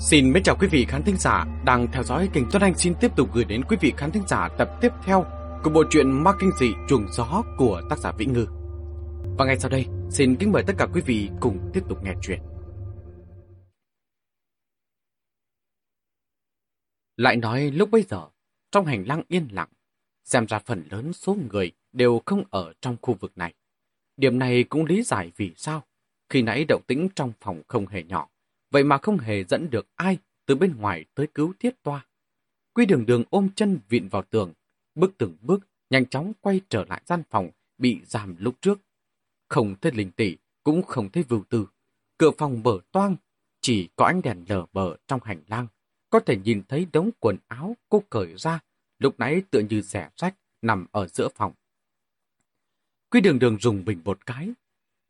Xin mến chào quý vị khán thính giả đang theo dõi kênh Tuấn Anh xin tiếp tục gửi đến quý vị khán thính giả tập tiếp theo của bộ truyện Ma Kinh Dị Chuồng Gió của tác giả Vĩ Ngư. Và ngay sau đây, xin kính mời tất cả quý vị cùng tiếp tục nghe chuyện. Lại nói lúc bây giờ, trong hành lang yên lặng, xem ra phần lớn số người đều không ở trong khu vực này. Điểm này cũng lý giải vì sao khi nãy động tĩnh trong phòng không hề nhỏ vậy mà không hề dẫn được ai từ bên ngoài tới cứu thiết toa. Quy đường đường ôm chân vịn vào tường, bước từng bước, nhanh chóng quay trở lại gian phòng bị giam lúc trước. Không thấy linh tỷ, cũng không thấy vưu tư. Cửa phòng mở toang, chỉ có ánh đèn lờ bờ trong hành lang. Có thể nhìn thấy đống quần áo cô cởi ra, lúc nãy tựa như rẻ rách, nằm ở giữa phòng. Quy đường đường dùng bình một cái.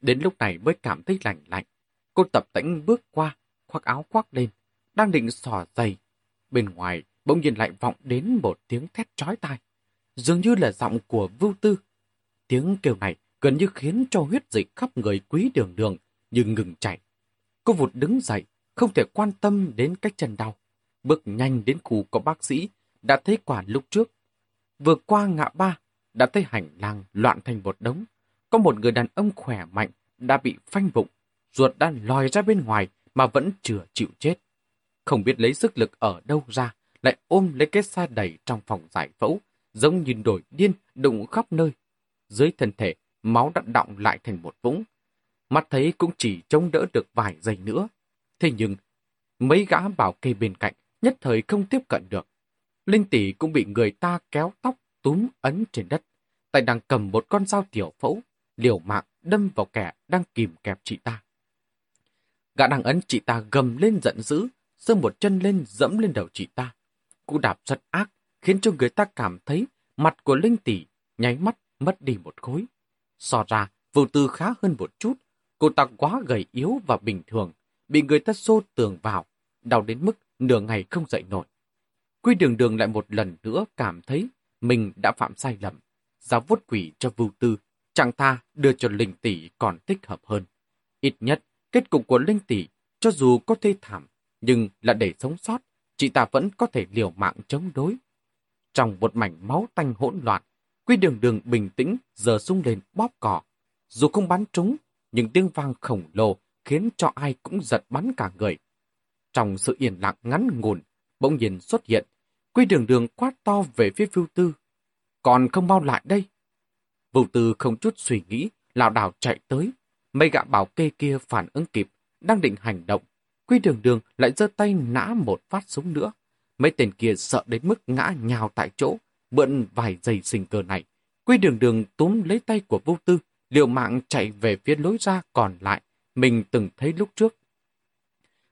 Đến lúc này mới cảm thấy lạnh lạnh. Cô tập tĩnh bước qua, khoác áo khoác lên, đang định xỏ giày. Bên ngoài bỗng nhiên lại vọng đến một tiếng thét chói tai, dường như là giọng của Vưu Tư. Tiếng kêu này gần như khiến cho huyết dịch khắp người quý đường đường, nhưng ngừng chảy. Cô vụt đứng dậy, không thể quan tâm đến cách chân đau. Bước nhanh đến khu có bác sĩ, đã thấy quả lúc trước. Vừa qua ngã ba, đã thấy hành lang loạn thành một đống. Có một người đàn ông khỏe mạnh đã bị phanh vụng, ruột đang lòi ra bên ngoài, mà vẫn chưa chịu chết. Không biết lấy sức lực ở đâu ra, lại ôm lấy cái xa đầy trong phòng giải phẫu, giống như đổi điên đụng khắp nơi. Dưới thân thể, máu đã đọng lại thành một vũng. Mắt thấy cũng chỉ chống đỡ được vài giây nữa. Thế nhưng, mấy gã bảo kê bên cạnh nhất thời không tiếp cận được. Linh tỷ cũng bị người ta kéo tóc túm ấn trên đất. Tay đang cầm một con dao tiểu phẫu, liều mạng đâm vào kẻ đang kìm kẹp chị ta. Gã đang ấn chị ta gầm lên giận dữ, giơ một chân lên dẫm lên đầu chị ta. Cú đạp rất ác, khiến cho người ta cảm thấy mặt của Linh Tỷ nháy mắt mất đi một khối. So ra, vô tư khá hơn một chút, cô ta quá gầy yếu và bình thường, bị người ta xô tường vào, đau đến mức nửa ngày không dậy nổi. Quy đường đường lại một lần nữa cảm thấy mình đã phạm sai lầm. Giáo vốt quỷ cho vưu tư, chẳng tha đưa cho linh tỷ còn thích hợp hơn. Ít nhất, Kết cục của Linh Tỷ, cho dù có thê thảm, nhưng là để sống sót, chị ta vẫn có thể liều mạng chống đối. Trong một mảnh máu tanh hỗn loạn, Quy đường đường bình tĩnh giờ sung lên bóp cỏ. Dù không bắn trúng, nhưng tiếng vang khổng lồ khiến cho ai cũng giật bắn cả người. Trong sự yên lặng ngắn ngủn, bỗng nhiên xuất hiện, Quy đường đường quát to về phía Vưu Tư. Còn không bao lại đây. Vưu Tư không chút suy nghĩ, lảo đảo chạy tới, Mấy gã bảo kê kia phản ứng kịp, đang định hành động. Quy đường đường lại giơ tay nã một phát súng nữa. Mấy tên kia sợ đến mức ngã nhào tại chỗ, mượn vài giây sinh cơ này. Quy đường đường túm lấy tay của vô tư, liều mạng chạy về phía lối ra còn lại, mình từng thấy lúc trước.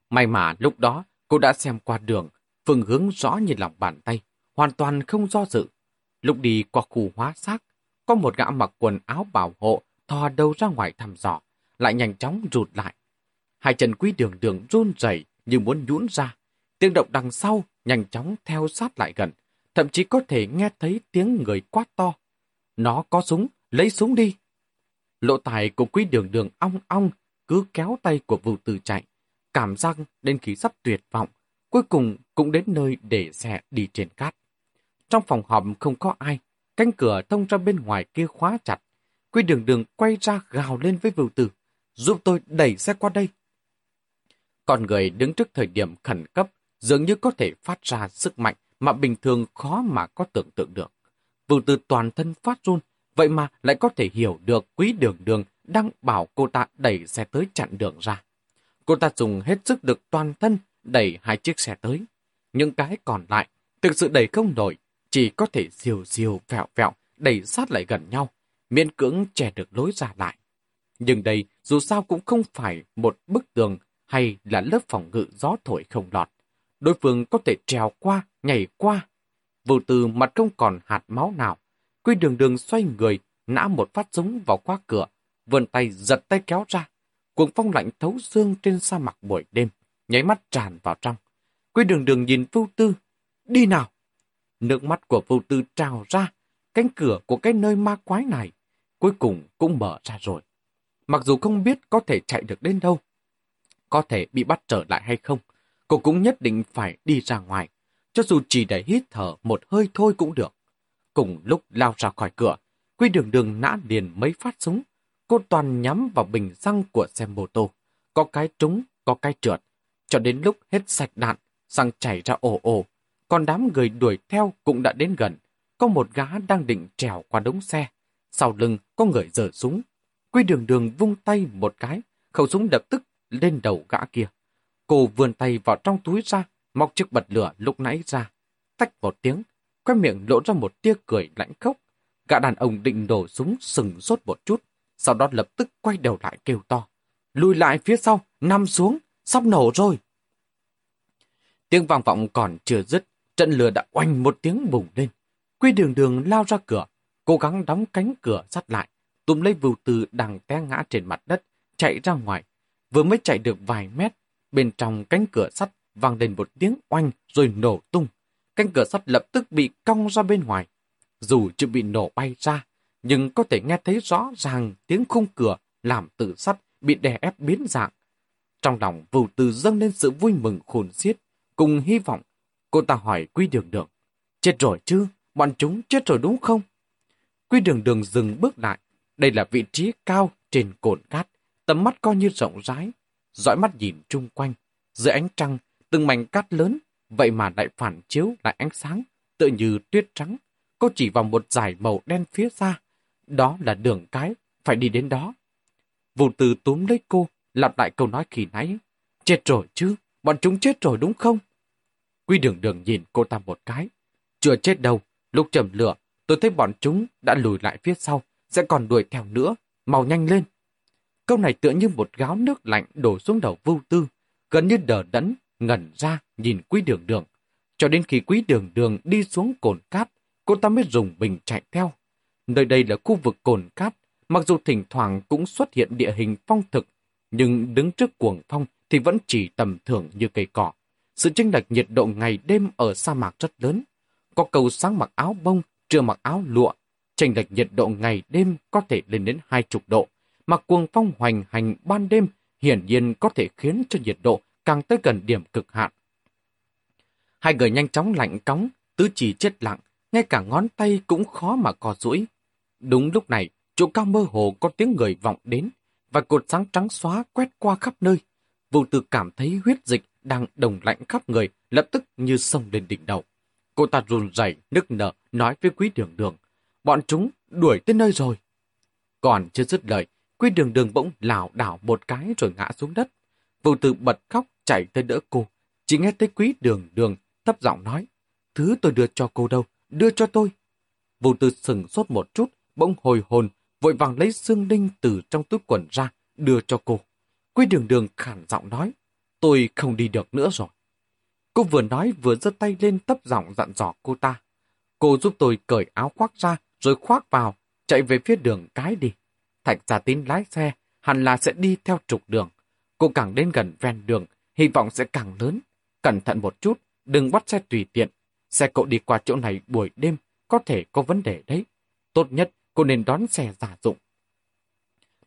May mà lúc đó cô đã xem qua đường, phương hướng rõ như lòng bàn tay, hoàn toàn không do dự. Lúc đi qua khu hóa xác, có một gã mặc quần áo bảo hộ thò đầu ra ngoài thăm dò lại nhanh chóng rụt lại. Hai chân quý đường đường run rẩy như muốn nhũn ra. Tiếng động đằng sau nhanh chóng theo sát lại gần, thậm chí có thể nghe thấy tiếng người quát to. Nó có súng, lấy súng đi. Lộ tài của quý đường đường ong ong, cứ kéo tay của vụ tử chạy. Cảm giác đến khi sắp tuyệt vọng, cuối cùng cũng đến nơi để xe đi trên cát. Trong phòng họp không có ai, cánh cửa thông ra bên ngoài kia khóa chặt. Quý đường đường quay ra gào lên với vưu tử giúp tôi đẩy xe qua đây. Con người đứng trước thời điểm khẩn cấp dường như có thể phát ra sức mạnh mà bình thường khó mà có tưởng tượng được. Vương từ toàn thân phát run, vậy mà lại có thể hiểu được quý đường đường đang bảo cô ta đẩy xe tới chặn đường ra. Cô ta dùng hết sức được toàn thân đẩy hai chiếc xe tới. Những cái còn lại thực sự đẩy không nổi, chỉ có thể diều diều vẹo vẹo đẩy sát lại gần nhau, miễn cưỡng che được lối ra lại. Nhưng đây dù sao cũng không phải một bức tường hay là lớp phòng ngự gió thổi không lọt. Đối phương có thể trèo qua, nhảy qua. Vô từ mặt không còn hạt máu nào. Quy đường đường xoay người, nã một phát súng vào qua cửa, vươn tay giật tay kéo ra. Cuồng phong lạnh thấu xương trên sa mạc buổi đêm, nháy mắt tràn vào trong. Quy đường đường nhìn vô tư. Đi nào! Nước mắt của vô tư trào ra, cánh cửa của cái nơi ma quái này cuối cùng cũng mở ra rồi. Mặc dù không biết có thể chạy được đến đâu, có thể bị bắt trở lại hay không, cô cũng nhất định phải đi ra ngoài, cho dù chỉ để hít thở một hơi thôi cũng được. Cùng lúc lao ra khỏi cửa, Quy đường đường nã liền mấy phát súng. Cô toàn nhắm vào bình xăng của xe mô tô. Có cái trúng, có cái trượt. Cho đến lúc hết sạch đạn, xăng chảy ra ồ ồ. Còn đám người đuổi theo cũng đã đến gần. Có một gã đang định trèo qua đống xe. Sau lưng có người giở súng. Quy đường đường vung tay một cái, khẩu súng lập tức lên đầu gã kia. Cô vươn tay vào trong túi ra, móc chiếc bật lửa lúc nãy ra. Tách một tiếng, quay miệng lộ ra một tia cười lạnh khốc. Gã đàn ông định đổ súng sừng sốt một chút, sau đó lập tức quay đầu lại kêu to. Lùi lại phía sau, nằm xuống, sắp nổ rồi. Tiếng vang vọng còn chưa dứt, trận lửa đã oanh một tiếng bùng lên. Quy đường đường lao ra cửa, cố gắng đóng cánh cửa sắt lại, túm lấy vưu tư đang té ngã trên mặt đất, chạy ra ngoài. Vừa mới chạy được vài mét, bên trong cánh cửa sắt vang lên một tiếng oanh rồi nổ tung. Cánh cửa sắt lập tức bị cong ra bên ngoài. Dù chưa bị nổ bay ra, nhưng có thể nghe thấy rõ ràng tiếng khung cửa làm từ sắt bị đè ép biến dạng. Trong lòng vưu từ dâng lên sự vui mừng khôn xiết, cùng hy vọng. Cô ta hỏi Quy Đường Đường, chết rồi chứ, bọn chúng chết rồi đúng không? Quy Đường Đường dừng bước lại, đây là vị trí cao trên cồn cát, tầm mắt coi như rộng rãi, dõi mắt nhìn chung quanh. Dưới ánh trăng, từng mảnh cát lớn, vậy mà lại phản chiếu lại ánh sáng, tự như tuyết trắng. Cô chỉ vào một dải màu đen phía xa. Đó là đường cái, phải đi đến đó. Vụ từ túm lấy cô, lặp lại câu nói khi nãy. Chết rồi chứ, bọn chúng chết rồi đúng không? Quy đường đường nhìn cô ta một cái. Chưa chết đâu, lúc chầm lửa, tôi thấy bọn chúng đã lùi lại phía sau, sẽ còn đuổi theo nữa, mau nhanh lên. Câu này tựa như một gáo nước lạnh đổ xuống đầu vưu tư, gần như đờ đẫn, ngẩn ra nhìn quý đường đường. Cho đến khi quý đường đường đi xuống cồn cát, cô ta mới dùng bình chạy theo. Nơi đây là khu vực cồn cát, mặc dù thỉnh thoảng cũng xuất hiện địa hình phong thực, nhưng đứng trước cuồng phong thì vẫn chỉ tầm thường như cây cỏ. Sự chênh lệch nhiệt độ ngày đêm ở sa mạc rất lớn. Có cầu sáng mặc áo bông, trưa mặc áo lụa. Chênh lệch nhiệt độ ngày đêm có thể lên đến hai chục độ. mà cuồng phong hoành hành ban đêm hiển nhiên có thể khiến cho nhiệt độ càng tới gần điểm cực hạn. Hai người nhanh chóng lạnh cóng, tứ chỉ chết lặng, ngay cả ngón tay cũng khó mà co duỗi. Đúng lúc này, chỗ cao mơ hồ có tiếng người vọng đến, và cột sáng trắng xóa quét qua khắp nơi. Vô tư cảm thấy huyết dịch đang đồng lạnh khắp người, lập tức như sông lên đỉnh đầu. Cô ta run rẩy, nức nở, nói với quý đường đường. Bọn chúng đuổi tới nơi rồi. Còn chưa dứt lời, quý đường đường bỗng lảo đảo một cái rồi ngã xuống đất. Vụ tư bật khóc chạy tới đỡ cô. Chỉ nghe thấy quý đường đường thấp giọng nói. Thứ tôi đưa cho cô đâu, đưa cho tôi. Vụ tư sừng sốt một chút, bỗng hồi hồn, vội vàng lấy xương đinh từ trong túi quần ra, đưa cho cô. Quý đường đường khản giọng nói, tôi không đi được nữa rồi. Cô vừa nói vừa giơ tay lên tấp giọng dặn dò cô ta. Cô giúp tôi cởi áo khoác ra, rồi khoác vào, chạy về phía đường cái đi. Thạch giả tín lái xe, hẳn là sẽ đi theo trục đường. Cô càng đến gần ven đường, hy vọng sẽ càng lớn. Cẩn thận một chút, đừng bắt xe tùy tiện. Xe cậu đi qua chỗ này buổi đêm, có thể có vấn đề đấy. Tốt nhất, cô nên đón xe giả dụng.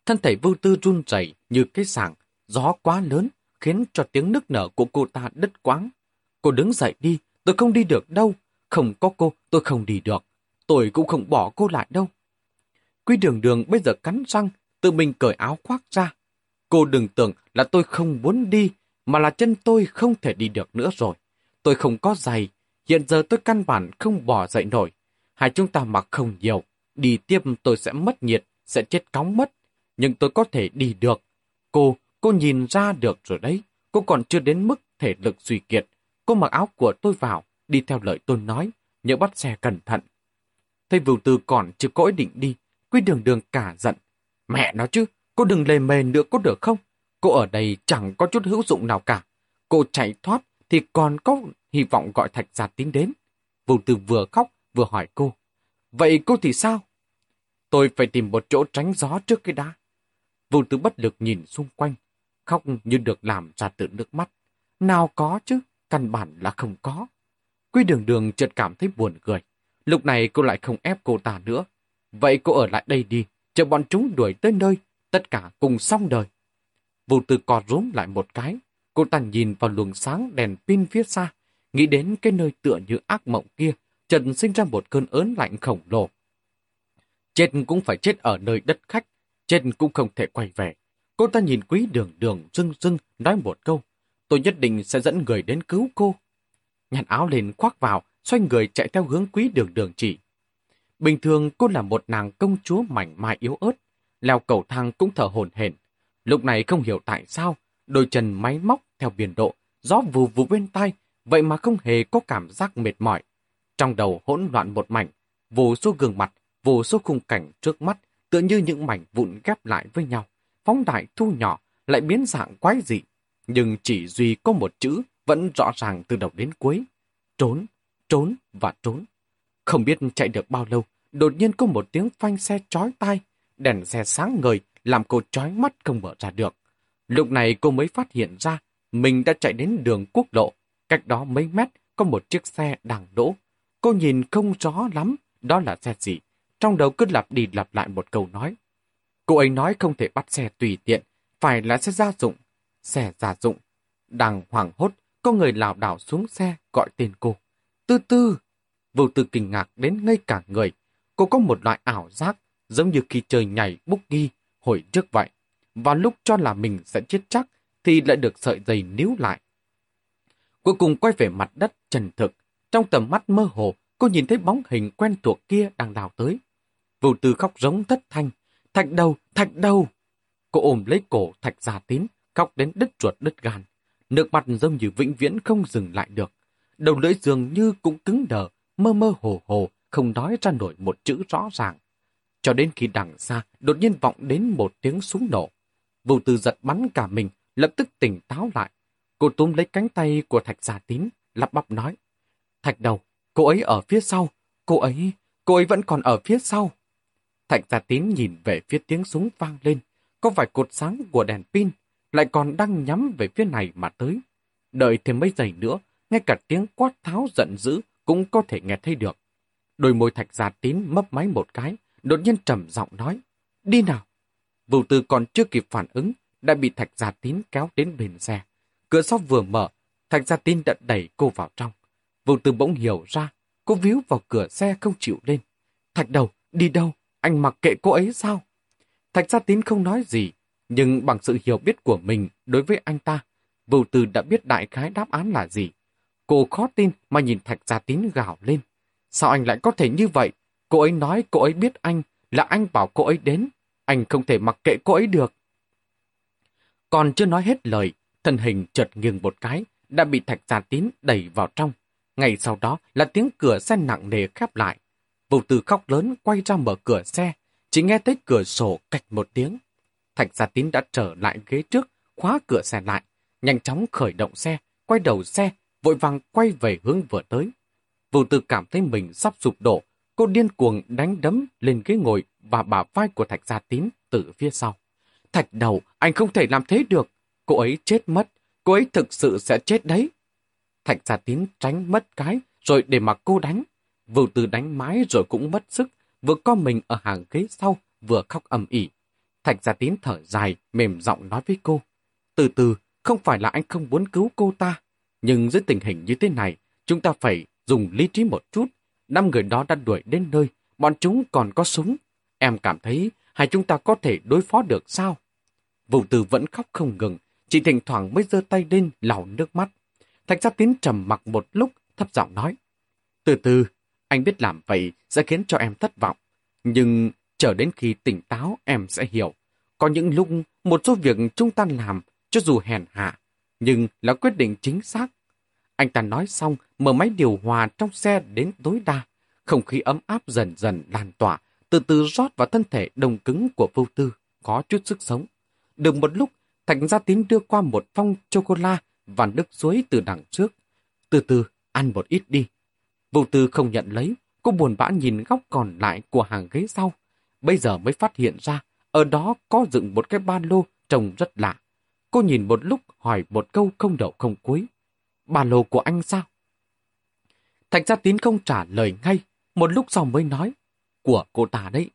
Thân thể vưu tư run rẩy như cái sàng, gió quá lớn, khiến cho tiếng nức nở của cô ta đứt quáng. Cô đứng dậy đi, tôi không đi được đâu. Không có cô, tôi không đi được. Tôi cũng không bỏ cô lại đâu. Quy đường đường bây giờ cắn răng, tự mình cởi áo khoác ra. Cô đừng tưởng là tôi không muốn đi, mà là chân tôi không thể đi được nữa rồi. Tôi không có giày, hiện giờ tôi căn bản không bỏ dậy nổi. Hai chúng ta mặc không nhiều, đi tiếp tôi sẽ mất nhiệt, sẽ chết cóng mất. Nhưng tôi có thể đi được. Cô, cô nhìn ra được rồi đấy. Cô còn chưa đến mức thể lực suy kiệt. Cô mặc áo của tôi vào, đi theo lời tôi nói, nhớ bắt xe cẩn thận. Thấy vưu tư còn chưa có ý định đi, quy đường đường cả giận. Mẹ nó chứ, cô đừng lề mề nữa có được không? Cô ở đây chẳng có chút hữu dụng nào cả. Cô chạy thoát thì còn có hy vọng gọi thạch gia tín đến. Vưu tư vừa khóc vừa hỏi cô. Vậy cô thì sao? Tôi phải tìm một chỗ tránh gió trước cái đá. Vưu tư bất lực nhìn xung quanh, khóc như được làm ra từ nước mắt. Nào có chứ, căn bản là không có. Quy đường đường chợt cảm thấy buồn cười. Lúc này cô lại không ép cô ta nữa. Vậy cô ở lại đây đi, chờ bọn chúng đuổi tới nơi, tất cả cùng xong đời. Vô tư co rúm lại một cái, Cô ta nhìn vào luồng sáng đèn pin phía xa, nghĩ đến cái nơi tựa như ác mộng kia, trần sinh ra một cơn ớn lạnh khổng lồ. Chết cũng phải chết ở nơi đất khách, chết cũng không thể quay về. Cô ta nhìn quý đường đường rưng rưng nói một câu, tôi nhất định sẽ dẫn người đến cứu cô. Nhặt áo lên khoác vào, xoay người chạy theo hướng quý đường đường chỉ. Bình thường cô là một nàng công chúa mảnh mai yếu ớt, leo cầu thang cũng thở hồn hển. Lúc này không hiểu tại sao, đôi chân máy móc theo biển độ, gió vù vù bên tai, vậy mà không hề có cảm giác mệt mỏi. Trong đầu hỗn loạn một mảnh, vô số gương mặt, vô số khung cảnh trước mắt, tựa như những mảnh vụn ghép lại với nhau, phóng đại thu nhỏ, lại biến dạng quái dị. Nhưng chỉ duy có một chữ vẫn rõ ràng từ đầu đến cuối. Trốn, trốn và trốn. Không biết chạy được bao lâu, đột nhiên có một tiếng phanh xe chói tai, đèn xe sáng ngời, làm cô chói mắt không mở ra được. Lúc này cô mới phát hiện ra, mình đã chạy đến đường quốc lộ. Cách đó mấy mét có một chiếc xe đang đỗ. Cô nhìn không rõ lắm, đó là xe gì. Trong đầu cứ lặp đi lặp lại một câu nói. Cô ấy nói không thể bắt xe tùy tiện, phải là xe gia dụng. Xe gia dụng. Đang hoảng hốt, có người lảo đảo xuống xe gọi tên cô. Tư tư. Vô tư kinh ngạc đến ngây cả người. Cô có một loại ảo giác, giống như khi chơi nhảy búc ghi hồi trước vậy. Và lúc cho là mình sẽ chết chắc, thì lại được sợi dây níu lại. Cuối cùng quay về mặt đất trần thực. Trong tầm mắt mơ hồ, cô nhìn thấy bóng hình quen thuộc kia đang đào tới. Vô tư khóc giống thất thanh. Thạch đầu, thạch đầu. Cô ôm lấy cổ thạch già tín, khóc đến đứt ruột đứt gan. Nước mặt giống như vĩnh viễn không dừng lại được. Đầu lưỡi dường như cũng cứng đờ, mơ mơ hồ hồ, không nói ra nổi một chữ rõ ràng. Cho đến khi đằng xa, đột nhiên vọng đến một tiếng súng nổ. Vụ tư giật bắn cả mình, lập tức tỉnh táo lại. Cô túm lấy cánh tay của Thạch giả Tín, lắp bắp nói. Thạch đầu, cô ấy ở phía sau, cô ấy, cô ấy vẫn còn ở phía sau. Thạch giả Tín nhìn về phía tiếng súng vang lên, có vài cột sáng của đèn pin, lại còn đang nhắm về phía này mà tới. Đợi thêm mấy giây nữa, ngay cả tiếng quát tháo giận dữ cũng có thể nghe thấy được. Đôi môi Thạch Gia Tín mấp máy một cái, đột nhiên trầm giọng nói, đi nào. Vũ Tư còn chưa kịp phản ứng, đã bị Thạch Gia Tín kéo đến bên xe. Cửa sau vừa mở, Thạch Gia Tín đã đẩy cô vào trong. Vũ Tư bỗng hiểu ra, cô víu vào cửa xe không chịu lên. Thạch đầu, đi đâu? Anh mặc kệ cô ấy sao? Thạch Gia Tín không nói gì, nhưng bằng sự hiểu biết của mình đối với anh ta, Vũ Tư đã biết đại khái đáp án là gì. Cô khó tin mà nhìn Thạch Gia Tín gào lên. Sao anh lại có thể như vậy? Cô ấy nói cô ấy biết anh, là anh bảo cô ấy đến. Anh không thể mặc kệ cô ấy được. Còn chưa nói hết lời, thân hình chợt nghiêng một cái, đã bị thạch gia tín đẩy vào trong. ngày sau đó là tiếng cửa xe nặng nề khép lại. Vô tử khóc lớn quay ra mở cửa xe, chỉ nghe thấy cửa sổ cạch một tiếng. Thạch gia tín đã trở lại ghế trước, khóa cửa xe lại, nhanh chóng khởi động xe, quay đầu xe, vội vàng quay về hướng vừa tới. Vô tư cảm thấy mình sắp sụp đổ, cô điên cuồng đánh đấm lên ghế ngồi và bả vai của Thạch Gia Tín từ phía sau. Thạch đầu, anh không thể làm thế được. Cô ấy chết mất, cô ấy thực sự sẽ chết đấy. Thạch Gia Tín tránh mất cái, rồi để mặc cô đánh. Vừa từ đánh mái rồi cũng mất sức, vừa co mình ở hàng ghế sau, vừa khóc ầm ỉ. Thạch Gia Tín thở dài, mềm giọng nói với cô. Từ từ, không phải là anh không muốn cứu cô ta, nhưng dưới tình hình như thế này, chúng ta phải dùng lý trí một chút. Năm người đó đã đuổi đến nơi, bọn chúng còn có súng. Em cảm thấy hai chúng ta có thể đối phó được sao? Vũ Từ vẫn khóc không ngừng, chỉ thỉnh thoảng mới giơ tay lên lau nước mắt. Thạch Gia Tín trầm mặc một lúc, thấp giọng nói. Từ từ, anh biết làm vậy sẽ khiến cho em thất vọng. Nhưng chờ đến khi tỉnh táo em sẽ hiểu. Có những lúc một số việc chúng ta làm, cho dù hèn hạ, nhưng là quyết định chính xác. Anh ta nói xong, mở máy điều hòa trong xe đến tối đa. Không khí ấm áp dần dần lan tỏa, từ từ rót vào thân thể đồng cứng của vô tư, có chút sức sống. Được một lúc, Thạch Gia Tín đưa qua một phong chocolate và nước suối từ đằng trước. Từ từ, ăn một ít đi. Vô tư không nhận lấy, cô buồn bã nhìn góc còn lại của hàng ghế sau. Bây giờ mới phát hiện ra, ở đó có dựng một cái ba lô trông rất lạ. Cô nhìn một lúc hỏi một câu không đầu không cuối. Ba lô của anh sao? Thạch Gia Tín không trả lời ngay, một lúc sau mới nói của cô ta đấy.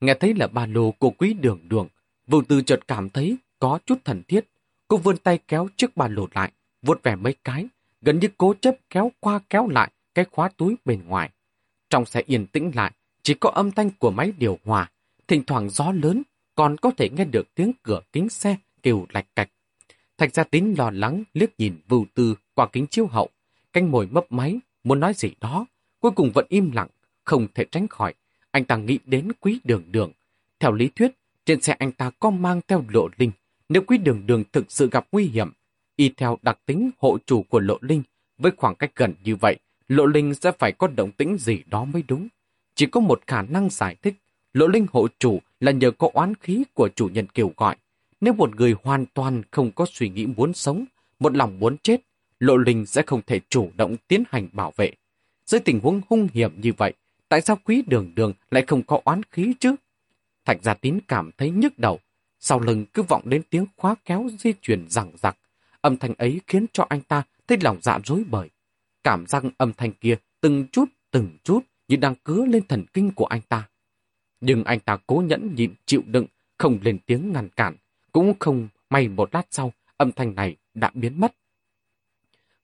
Nghe thấy là ba lô của quý đường đường, Vụ tư chợt cảm thấy có chút thần thiết. cô vươn tay kéo chiếc ba lô lại, vuốt vẻ mấy cái, gần như cố chấp kéo qua kéo lại cái khóa túi bên ngoài. Trong xe yên tĩnh lại, chỉ có âm thanh của máy điều hòa, thỉnh thoảng gió lớn, còn có thể nghe được tiếng cửa kính xe kêu lạch cạch. Thạch gia tín lo lắng liếc nhìn vưu tư qua kính chiếu hậu, canh mồi mấp máy, muốn nói gì đó, cuối cùng vẫn im lặng, không thể tránh khỏi. Anh ta nghĩ đến quý đường đường. Theo lý thuyết, trên xe anh ta có mang theo lộ linh. Nếu quý đường đường thực sự gặp nguy hiểm, y theo đặc tính hộ chủ của lộ linh, với khoảng cách gần như vậy, lộ linh sẽ phải có động tĩnh gì đó mới đúng. Chỉ có một khả năng giải thích, lộ linh hộ chủ là nhờ có oán khí của chủ nhân kêu gọi. Nếu một người hoàn toàn không có suy nghĩ muốn sống, một lòng muốn chết, lộ linh sẽ không thể chủ động tiến hành bảo vệ. Dưới tình huống hung hiểm như vậy, tại sao quý đường đường lại không có oán khí chứ? Thạch Gia Tín cảm thấy nhức đầu, sau lưng cứ vọng đến tiếng khóa kéo di chuyển rằng rặc. Âm thanh ấy khiến cho anh ta thấy lòng dạ rối bời. Cảm giác âm thanh kia từng chút từng chút như đang cứa lên thần kinh của anh ta. Nhưng anh ta cố nhẫn nhịn chịu đựng, không lên tiếng ngăn cản. Cũng không may một lát sau, âm thanh này đã biến mất.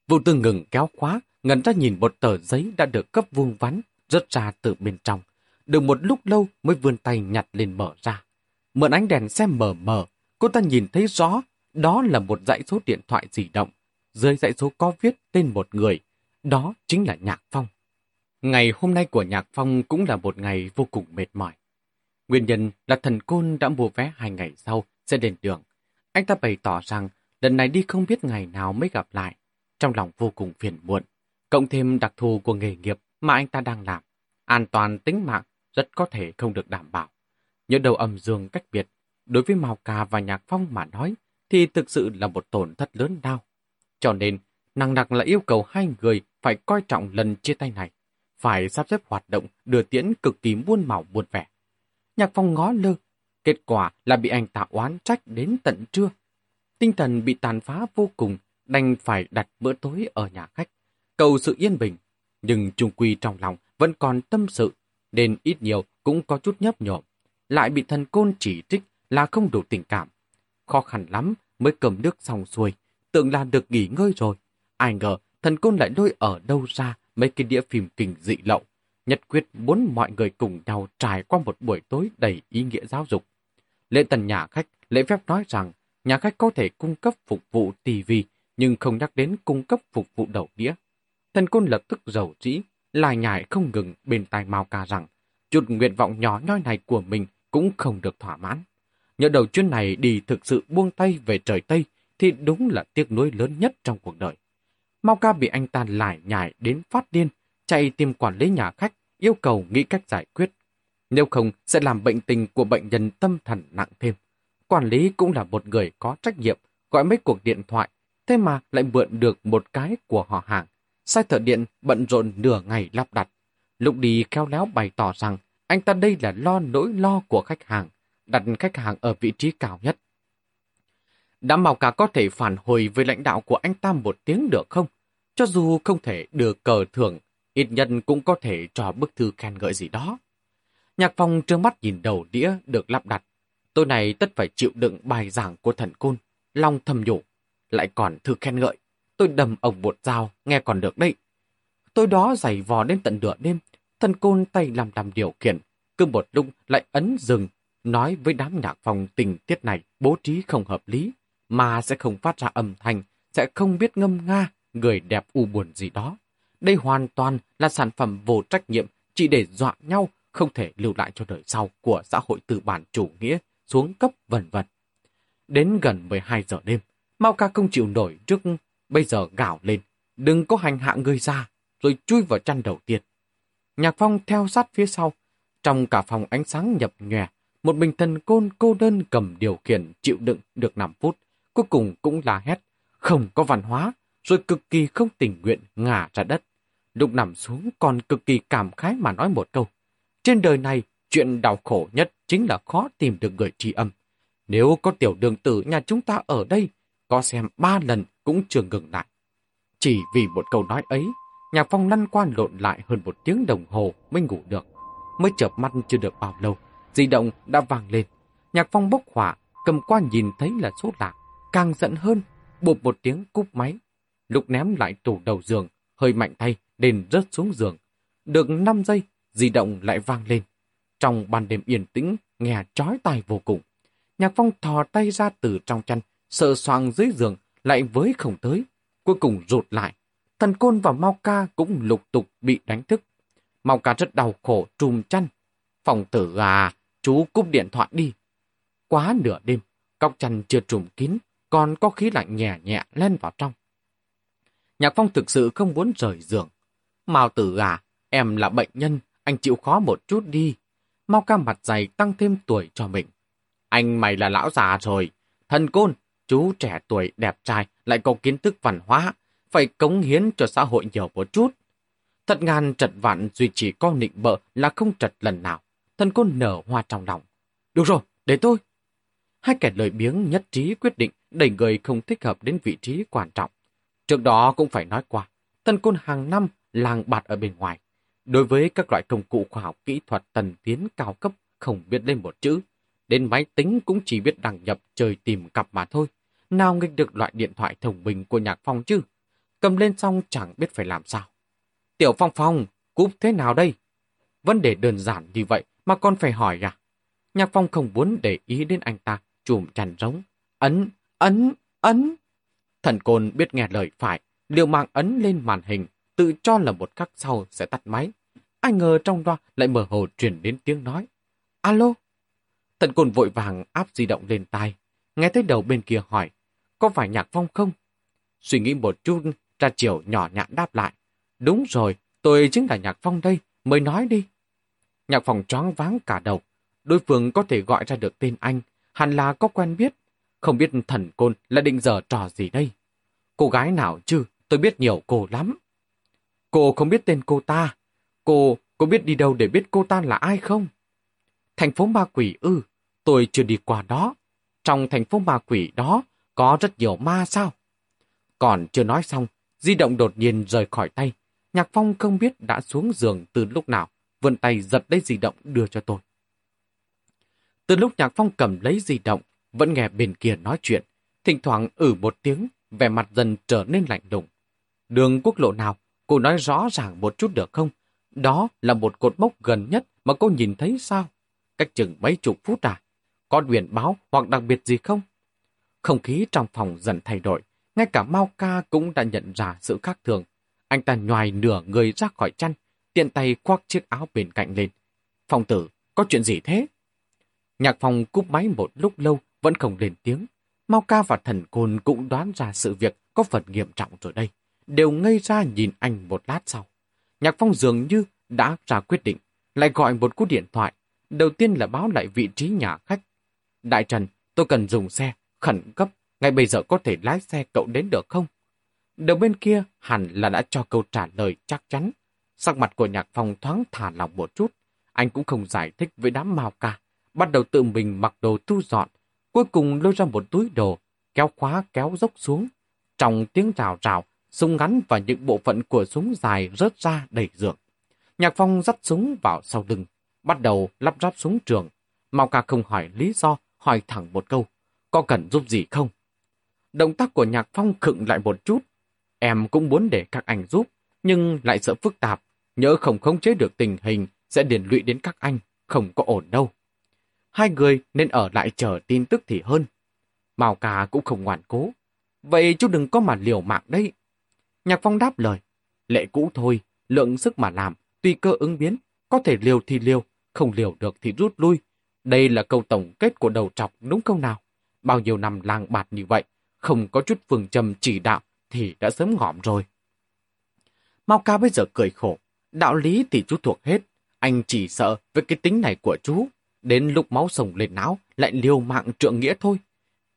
Vụ tư ngừng kéo khóa, ngẩn ra nhìn một tờ giấy đã được cấp vuông vắn, rớt ra từ bên trong. Được một lúc lâu mới vươn tay nhặt lên mở ra. Mượn ánh đèn xem mờ mờ, cô ta nhìn thấy rõ, đó là một dãy số điện thoại di động. Dưới dãy số có viết tên một người, đó chính là Nhạc Phong. Ngày hôm nay của Nhạc Phong cũng là một ngày vô cùng mệt mỏi. Nguyên nhân là thần côn đã mua vé hai ngày sau sẽ lên đường. Anh ta bày tỏ rằng lần này đi không biết ngày nào mới gặp lại. Trong lòng vô cùng phiền muộn. Cộng thêm đặc thù của nghề nghiệp mà anh ta đang làm. An toàn tính mạng rất có thể không được đảm bảo. Nhớ đầu âm dương cách biệt, đối với Mao Ca và Nhạc Phong mà nói, thì thực sự là một tổn thất lớn đau. Cho nên, năng đặc là yêu cầu hai người phải coi trọng lần chia tay này, phải sắp xếp hoạt động đưa tiễn cực kỳ muôn màu buồn vẻ. Nhạc Phong ngó lơ, kết quả là bị anh ta oán trách đến tận trưa. Tinh thần bị tàn phá vô cùng, đành phải đặt bữa tối ở nhà khách, cầu sự yên bình. Nhưng trung quy trong lòng vẫn còn tâm sự, nên ít nhiều cũng có chút nhấp nhộm. Lại bị thần côn chỉ trích là không đủ tình cảm. Khó khăn lắm mới cầm nước xong xuôi, tưởng là được nghỉ ngơi rồi. Ai ngờ thần côn lại lôi ở đâu ra mấy cái đĩa phim kinh dị lậu. Nhất quyết muốn mọi người cùng nhau trải qua một buổi tối đầy ý nghĩa giáo dục. Lễ tần nhà khách lễ phép nói rằng nhà khách có thể cung cấp phục vụ tivi nhưng không nhắc đến cung cấp phục vụ đầu đĩa. Thần côn lập tức giàu dĩ, lại nhải không ngừng bên tai Mao Ca rằng chút nguyện vọng nhỏ nhoi này của mình cũng không được thỏa mãn. Nhờ đầu chuyến này đi thực sự buông tay về trời Tây thì đúng là tiếc nuối lớn nhất trong cuộc đời. Mao Ca bị anh ta lại nhải đến phát điên, chạy tìm quản lý nhà khách, yêu cầu nghĩ cách giải quyết. Nếu không sẽ làm bệnh tình của bệnh nhân tâm thần nặng thêm. Quản lý cũng là một người có trách nhiệm, gọi mấy cuộc điện thoại, thế mà lại mượn được một cái của họ hàng. Sai thợ điện bận rộn nửa ngày lắp đặt. Lúc đi khéo léo bày tỏ rằng anh ta đây là lo nỗi lo của khách hàng, đặt khách hàng ở vị trí cao nhất. Đã màu cả có thể phản hồi với lãnh đạo của anh ta một tiếng được không? Cho dù không thể được cờ thưởng, ít nhân cũng có thể cho bức thư khen ngợi gì đó. Nhạc phong trương mắt nhìn đầu đĩa được lắp đặt. Tôi này tất phải chịu đựng bài giảng của thần côn, long thầm nhủ. Lại còn thư khen ngợi, tôi đầm ông bột dao, nghe còn được đấy. Tôi đó giày vò đến tận nửa đêm, thần côn tay làm làm điều khiển, cứ một lúc lại ấn dừng, nói với đám nhạc phòng tình tiết này bố trí không hợp lý, mà sẽ không phát ra âm thanh, sẽ không biết ngâm nga, người đẹp u buồn gì đó. Đây hoàn toàn là sản phẩm vô trách nhiệm, chỉ để dọa nhau, không thể lưu lại cho đời sau của xã hội tư bản chủ nghĩa, xuống cấp vân vân. Đến gần 12 giờ đêm, Mao ca không chịu nổi trước bây giờ gào lên, đừng có hành hạ người ra, rồi chui vào chăn đầu tiên. Nhạc Phong theo sát phía sau, trong cả phòng ánh sáng nhập nhòe, một mình thần côn cô đơn cầm điều khiển chịu đựng được 5 phút, cuối cùng cũng là hét, không có văn hóa, rồi cực kỳ không tình nguyện ngả ra đất. Lúc nằm xuống còn cực kỳ cảm khái mà nói một câu. Trên đời này, chuyện đau khổ nhất chính là khó tìm được người tri âm. Nếu có tiểu đường tử nhà chúng ta ở đây, có xem ba lần cũng chưa ngừng lại. Chỉ vì một câu nói ấy, Nhạc Phong lăn quan lộn lại hơn một tiếng đồng hồ mới ngủ được. Mới chợp mắt chưa được bao lâu, di động đã vang lên. Nhạc Phong bốc hỏa, cầm qua nhìn thấy là số lạ. càng giận hơn, bụp một tiếng cúp máy. Lúc ném lại tủ đầu giường, hơi mạnh tay, đền rớt xuống giường. Được 5 giây, di động lại vang lên. Trong ban đêm yên tĩnh, nghe chói tai vô cùng. Nhạc Phong thò tay ra từ trong chăn, sợ soàng dưới giường, lại với không tới. Cuối cùng rụt lại. Thần Côn và Mau Ca cũng lục tục bị đánh thức. Mau Ca rất đau khổ trùm chăn. Phòng tử à, chú cúp điện thoại đi. Quá nửa đêm, cọc chăn chưa trùm kín, còn có khí lạnh nhẹ nhẹ lên vào trong. Nhạc Phong thực sự không muốn rời giường. Mao tử à, em là bệnh nhân, anh chịu khó một chút đi. Mau ca mặt dày tăng thêm tuổi cho mình. Anh mày là lão già rồi. Thần côn, chú trẻ tuổi đẹp trai lại có kiến thức văn hóa, phải cống hiến cho xã hội nhiều một chút. Thật ngàn trật vạn duy trì con nịnh bợ là không trật lần nào. Thần côn nở hoa trong lòng. Được rồi, để tôi. Hai kẻ lời biếng nhất trí quyết định đẩy người không thích hợp đến vị trí quan trọng. Trước đó cũng phải nói qua, thần côn hàng năm làng bạt ở bên ngoài. Đối với các loại công cụ khoa học kỹ thuật tần tiến cao cấp không biết lên một chữ. Đến máy tính cũng chỉ biết đăng nhập chơi tìm cặp mà thôi. Nào nghịch được loại điện thoại thông minh của nhạc phong chứ? Cầm lên xong chẳng biết phải làm sao. Tiểu phong phong, cúp thế nào đây? Vấn đề đơn giản như vậy mà con phải hỏi à? Nhạc phong không muốn để ý đến anh ta, chùm chằn rống. Ấn, ấn, ấn. Thần côn biết nghe lời phải, liều mạng ấn lên màn hình, tự cho là một khắc sau sẽ tắt máy. Ai ngờ trong loa lại mở hồ truyền đến tiếng nói. Alo? Thần côn vội vàng áp di động lên tai. Nghe thấy đầu bên kia hỏi, có phải nhạc phong không? Suy nghĩ một chút, ra chiều nhỏ nhạn đáp lại. Đúng rồi, tôi chính là nhạc phong đây, mới nói đi. Nhạc phong choáng váng cả đầu. Đối phương có thể gọi ra được tên anh, hẳn là có quen biết. Không biết thần côn là định giờ trò gì đây. Cô gái nào chứ, tôi biết nhiều cô lắm. Cô không biết tên cô ta. Cô có biết đi đâu để biết cô ta là ai không? Thành phố ma quỷ ư, tôi chưa đi qua đó. Trong thành phố ma quỷ đó có rất nhiều ma sao? Còn chưa nói xong, di động đột nhiên rời khỏi tay. Nhạc Phong không biết đã xuống giường từ lúc nào, vươn tay giật lấy di động đưa cho tôi. Từ lúc Nhạc Phong cầm lấy di động, vẫn nghe bên kia nói chuyện, thỉnh thoảng ử một tiếng, vẻ mặt dần trở nên lạnh lùng. Đường quốc lộ nào, cô nói rõ ràng một chút được không? Đó là một cột mốc gần nhất mà cô nhìn thấy sao? Cách chừng mấy chục phút à? Có biển báo hoặc đặc biệt gì không? Không khí trong phòng dần thay đổi, ngay cả Mao Ca cũng đã nhận ra sự khác thường. Anh ta nhoài nửa người ra khỏi chăn, tiện tay khoác chiếc áo bên cạnh lên. Phòng tử, có chuyện gì thế? Nhạc phòng cúp máy một lúc lâu, vẫn không lên tiếng. Mao Ca và thần côn cũng đoán ra sự việc có phần nghiêm trọng rồi đây. Đều ngây ra nhìn anh một lát sau. Nhạc phong dường như đã ra quyết định, lại gọi một cú điện thoại. Đầu tiên là báo lại vị trí nhà khách. Đại Trần, tôi cần dùng xe, khẩn cấp, ngay bây giờ có thể lái xe cậu đến được không? Đầu bên kia hẳn là đã cho câu trả lời chắc chắn. Sắc mặt của nhạc phong thoáng thả lòng một chút. Anh cũng không giải thích với đám mao ca. Bắt đầu tự mình mặc đồ thu dọn. Cuối cùng lôi ra một túi đồ, kéo khóa kéo dốc xuống. Trong tiếng rào rào, súng ngắn và những bộ phận của súng dài rớt ra đầy giường. Nhạc phong dắt súng vào sau lưng, bắt đầu lắp ráp súng trường. Mau ca không hỏi lý do, hỏi thẳng một câu. Có cần giúp gì không? Động tác của Nhạc Phong khựng lại một chút. Em cũng muốn để các anh giúp, nhưng lại sợ phức tạp. Nhớ không khống chế được tình hình sẽ điền lụy đến các anh, không có ổn đâu. Hai người nên ở lại chờ tin tức thì hơn. Mao ca cũng không ngoan cố. Vậy chú đừng có mà liều mạng đấy. Nhạc Phong đáp lời. Lệ cũ thôi, lượng sức mà làm, tùy cơ ứng biến. Có thể liều thì liều, không liều được thì rút lui. Đây là câu tổng kết của đầu trọc đúng không nào? Bao nhiêu năm lang bạt như vậy, không có chút phương châm chỉ đạo thì đã sớm ngỏm rồi. Mao ca bây giờ cười khổ, đạo lý thì chú thuộc hết, anh chỉ sợ với cái tính này của chú, đến lúc máu sồng lên não lại liều mạng trượng nghĩa thôi.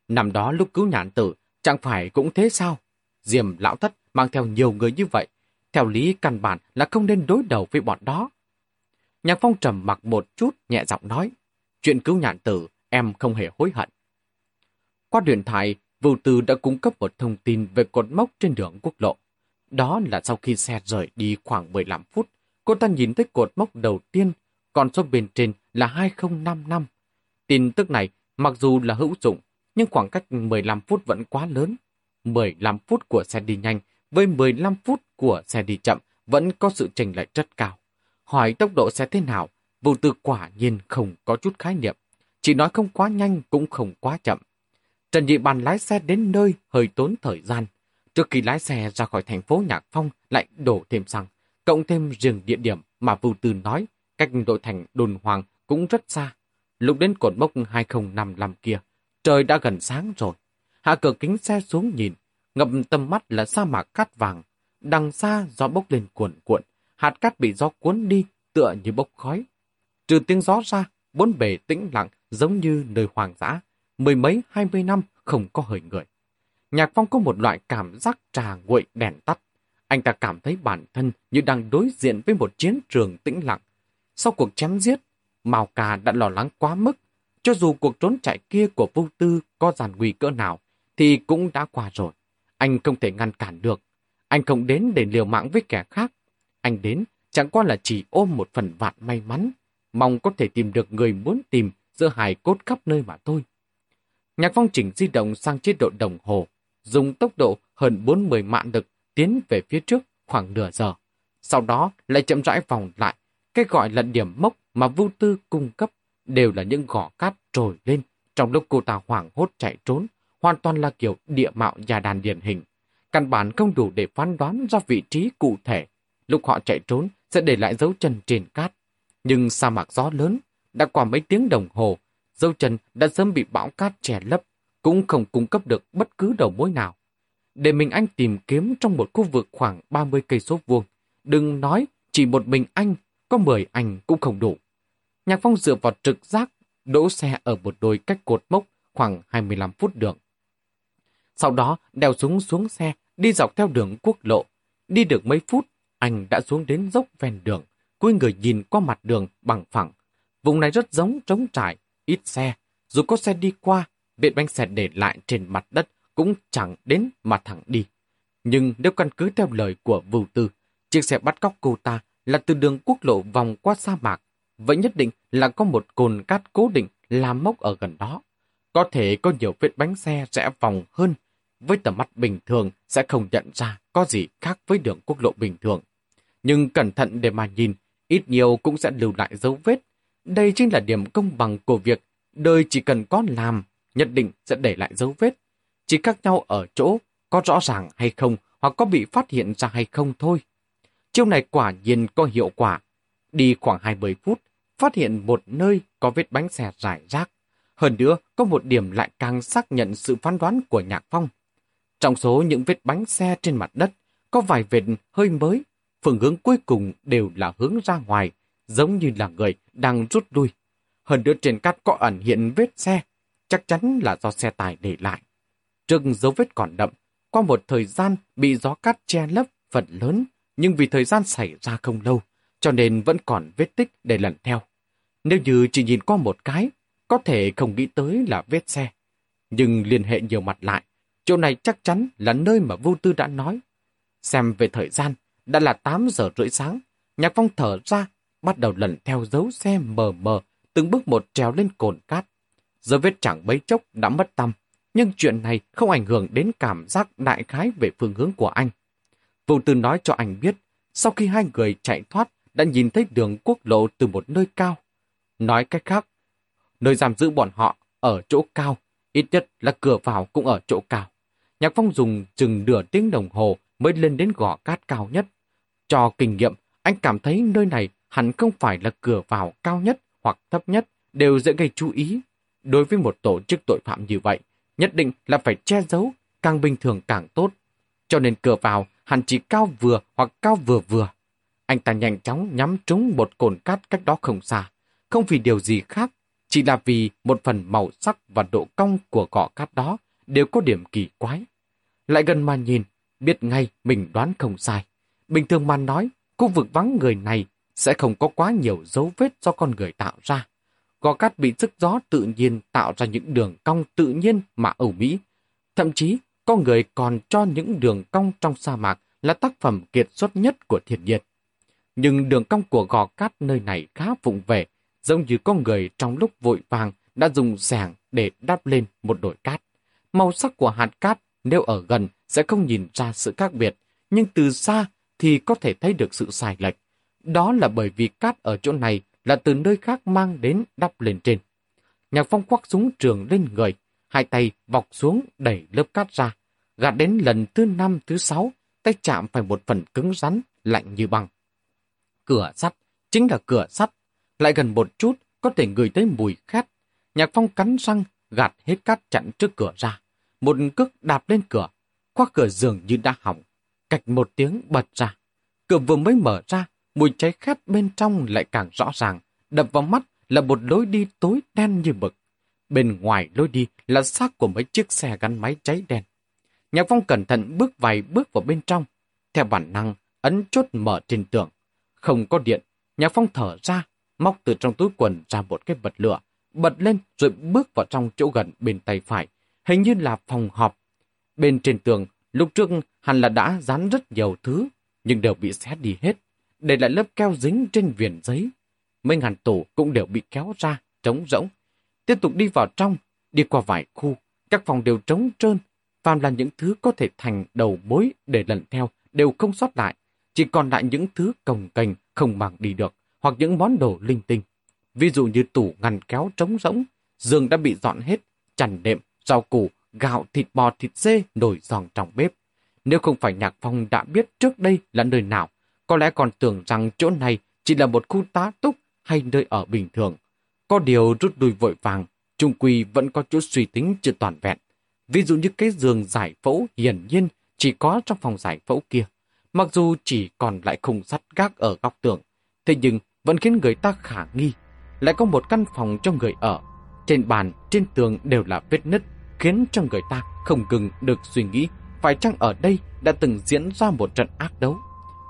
Năm đó lúc cứu nhãn tử, chẳng phải cũng thế sao? Diềm lão thất mang theo nhiều người như vậy, theo lý căn bản là không nên đối đầu với bọn đó. Nhạc phong trầm mặc một chút, nhẹ giọng nói, chuyện cứu nhạn tử em không hề hối hận. Qua điện thoại, Vưu Tư đã cung cấp một thông tin về cột mốc trên đường quốc lộ. Đó là sau khi xe rời đi khoảng 15 phút, cô ta nhìn thấy cột mốc đầu tiên, còn số bên trên là 2055. Tin tức này, mặc dù là hữu dụng, nhưng khoảng cách 15 phút vẫn quá lớn. 15 phút của xe đi nhanh với 15 phút của xe đi chậm vẫn có sự chênh lệch rất cao. Hỏi tốc độ xe thế nào, vụ tư quả nhiên không có chút khái niệm. Chỉ nói không quá nhanh cũng không quá chậm. Trần Nhị Bàn lái xe đến nơi hơi tốn thời gian. Trước khi lái xe ra khỏi thành phố Nhạc Phong lại đổ thêm xăng, cộng thêm riêng địa điểm mà vũ Tư nói, cách đội thành đồn hoàng cũng rất xa. Lúc đến cột mốc 2055 kia, trời đã gần sáng rồi. Hạ cửa kính xe xuống nhìn, ngập tầm mắt là sa mạc cát vàng. Đằng xa gió bốc lên cuộn cuộn, hạt cát bị gió cuốn đi tựa như bốc khói. Trừ tiếng gió ra, bốn bề tĩnh lặng giống như nơi hoàng dã, mười mấy hai mươi năm không có hơi người. Nhạc Phong có một loại cảm giác trà nguội đèn tắt. Anh ta cảm thấy bản thân như đang đối diện với một chiến trường tĩnh lặng. Sau cuộc chém giết, Mao Cà đã lo lắng quá mức. Cho dù cuộc trốn chạy kia của vô tư có giàn nguy cỡ nào, thì cũng đã qua rồi. Anh không thể ngăn cản được. Anh không đến để liều mạng với kẻ khác. Anh đến chẳng qua là chỉ ôm một phần vạn may mắn, mong có thể tìm được người muốn tìm giữa hài cốt khắp nơi mà thôi. Nhạc phong chỉnh di động sang chế độ đồng hồ, dùng tốc độ hơn 40 mạn lực tiến về phía trước khoảng nửa giờ. Sau đó lại chậm rãi vòng lại, cái gọi là điểm mốc mà Vu Tư cung cấp đều là những gò cát trồi lên trong lúc cô ta hoảng hốt chạy trốn, hoàn toàn là kiểu địa mạo già đàn điển hình. Căn bản không đủ để phán đoán ra vị trí cụ thể. Lúc họ chạy trốn sẽ để lại dấu chân trên cát. Nhưng sa mạc gió lớn, đã qua mấy tiếng đồng hồ, dấu chân đã sớm bị bão cát che lấp, cũng không cung cấp được bất cứ đầu mối nào. Để mình anh tìm kiếm trong một khu vực khoảng 30 cây số vuông, đừng nói chỉ một mình anh, có 10 anh cũng không đủ. Nhạc Phong dựa vào trực giác, đỗ xe ở một đôi cách cột mốc khoảng 25 phút đường. Sau đó đeo súng xuống xe, đi dọc theo đường quốc lộ. Đi được mấy phút, anh đã xuống đến dốc ven đường, cúi người nhìn qua mặt đường bằng phẳng. Vùng này rất giống trống trải, ít xe. Dù có xe đi qua, vết bánh xe để lại trên mặt đất cũng chẳng đến mà thẳng đi. Nhưng nếu căn cứ theo lời của Vưu Tư, chiếc xe bắt cóc cô ta là từ đường quốc lộ vòng qua sa mạc, vậy nhất định là có một cồn cát cố định làm mốc ở gần đó. Có thể có nhiều vết bánh xe rẽ vòng hơn, với tầm mắt bình thường sẽ không nhận ra có gì khác với đường quốc lộ bình thường. Nhưng cẩn thận để mà nhìn, ít nhiều cũng sẽ lưu lại dấu vết. Đây chính là điểm công bằng của việc đời chỉ cần có làm, nhất định sẽ để lại dấu vết. Chỉ khác nhau ở chỗ có rõ ràng hay không hoặc có bị phát hiện ra hay không thôi. Chiêu này quả nhiên có hiệu quả. Đi khoảng 20 phút, phát hiện một nơi có vết bánh xe rải rác. Hơn nữa, có một điểm lại càng xác nhận sự phán đoán của Nhạc Phong. Trong số những vết bánh xe trên mặt đất, có vài vệt hơi mới, phương hướng cuối cùng đều là hướng ra ngoài, giống như là người đang rút lui. Hơn nữa trên cát có ẩn hiện vết xe, chắc chắn là do xe tải để lại. Trước dấu vết còn đậm, qua một thời gian bị gió cát che lấp phần lớn, nhưng vì thời gian xảy ra không lâu, cho nên vẫn còn vết tích để lần theo. Nếu như chỉ nhìn qua một cái, có thể không nghĩ tới là vết xe. Nhưng liên hệ nhiều mặt lại, chỗ này chắc chắn là nơi mà vô tư đã nói. Xem về thời gian, đã là 8 giờ rưỡi sáng, Nhạc Phong thở ra, bắt đầu lần theo dấu xe mờ mờ, từng bước một trèo lên cồn cát. Giờ vết chẳng bấy chốc đã mất tâm, nhưng chuyện này không ảnh hưởng đến cảm giác đại khái về phương hướng của anh. Vô tư nói cho anh biết, sau khi hai người chạy thoát, đã nhìn thấy đường quốc lộ từ một nơi cao. Nói cách khác, nơi giam giữ bọn họ ở chỗ cao, ít nhất là cửa vào cũng ở chỗ cao. Nhạc Phong dùng chừng nửa tiếng đồng hồ mới lên đến gò cát cao nhất. Cho kinh nghiệm, anh cảm thấy nơi này hẳn không phải là cửa vào cao nhất hoặc thấp nhất, đều dễ gây chú ý. Đối với một tổ chức tội phạm như vậy, nhất định là phải che giấu, càng bình thường càng tốt. Cho nên cửa vào hẳn chỉ cao vừa hoặc cao vừa vừa. Anh ta nhanh chóng nhắm trúng một cồn cát cách đó không xa, không vì điều gì khác, chỉ là vì một phần màu sắc và độ cong của gò cát đó đều có điểm kỳ quái. Lại gần mà nhìn, biết ngay mình đoán không sai. Bình thường mà nói, khu vực vắng người này sẽ không có quá nhiều dấu vết do con người tạo ra. Gò cát bị sức gió tự nhiên tạo ra những đường cong tự nhiên mà Âu Mỹ. Thậm chí, con người còn cho những đường cong trong sa mạc là tác phẩm kiệt xuất nhất của thiên nhiên. Nhưng đường cong của gò cát nơi này khá vụng về, giống như con người trong lúc vội vàng đã dùng sàng để đắp lên một đồi cát, Màu sắc của hạt cát nếu ở gần sẽ không nhìn ra sự khác biệt, nhưng từ xa thì có thể thấy được sự sai lệch. Đó là bởi vì cát ở chỗ này là từ nơi khác mang đến đắp lên trên. Nhạc phong quắc súng trường lên người, hai tay vọc xuống đẩy lớp cát ra. Gạt đến lần thứ năm, thứ sáu, tay chạm phải một phần cứng rắn, lạnh như băng. Cửa sắt, chính là cửa sắt. Lại gần một chút, có thể ngửi thấy mùi khét. Nhạc phong cắn răng, gạt hết cát chặn trước cửa ra. Một cước đạp lên cửa, khóa cửa giường như đã hỏng. Cạch một tiếng bật ra. Cửa vừa mới mở ra, mùi cháy khét bên trong lại càng rõ ràng. Đập vào mắt là một lối đi tối đen như mực. Bên ngoài lối đi là xác của mấy chiếc xe gắn máy cháy đen. Nhạc Phong cẩn thận bước vài bước vào bên trong. Theo bản năng, ấn chốt mở trên tường. Không có điện, Nhạc Phong thở ra, móc từ trong túi quần ra một cái bật lửa, bật lên rồi bước vào trong chỗ gần bên tay phải, hình như là phòng họp. Bên trên tường, lúc trước hẳn là đã dán rất nhiều thứ, nhưng đều bị xé đi hết, để lại lớp keo dính trên viền giấy. Mấy ngàn tủ cũng đều bị kéo ra, trống rỗng. Tiếp tục đi vào trong, đi qua vài khu, các phòng đều trống trơn, phàm là những thứ có thể thành đầu mối để lần theo đều không sót lại, chỉ còn lại những thứ cồng cành không mang đi được, hoặc những món đồ linh tinh. Ví dụ như tủ ngăn kéo trống rỗng, giường đã bị dọn hết, chăn đệm, rau củ, gạo, thịt bò, thịt dê nổi giòn trong bếp. Nếu không phải Nhạc Phong đã biết trước đây là nơi nào, có lẽ còn tưởng rằng chỗ này chỉ là một khu tá túc hay nơi ở bình thường. Có điều rút đuôi vội vàng, Trung Quy vẫn có chút suy tính chưa toàn vẹn. Ví dụ như cái giường giải phẫu hiển nhiên chỉ có trong phòng giải phẫu kia. Mặc dù chỉ còn lại khung sắt gác ở góc tường, thế nhưng vẫn khiến người ta khả nghi. Lại có một căn phòng cho người ở. Trên bàn, trên tường đều là vết nứt, khiến cho người ta không ngừng được suy nghĩ phải chăng ở đây đã từng diễn ra một trận ác đấu.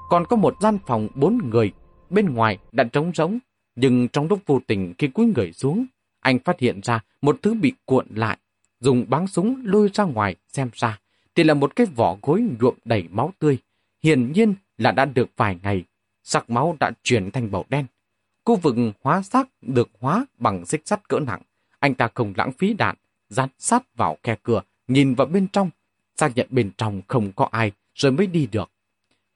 Còn có một gian phòng bốn người, bên ngoài đã trống rỗng, nhưng trong lúc vô tình khi cúi người xuống, anh phát hiện ra một thứ bị cuộn lại, dùng báng súng lôi ra ngoài xem ra, thì là một cái vỏ gối nhuộm đầy máu tươi, hiển nhiên là đã được vài ngày, sắc máu đã chuyển thành màu đen. Khu vực hóa xác được hóa bằng xích sắt cỡ nặng, anh ta không lãng phí đạn, dán sát vào khe cửa, nhìn vào bên trong, xác nhận bên trong không có ai, rồi mới đi được.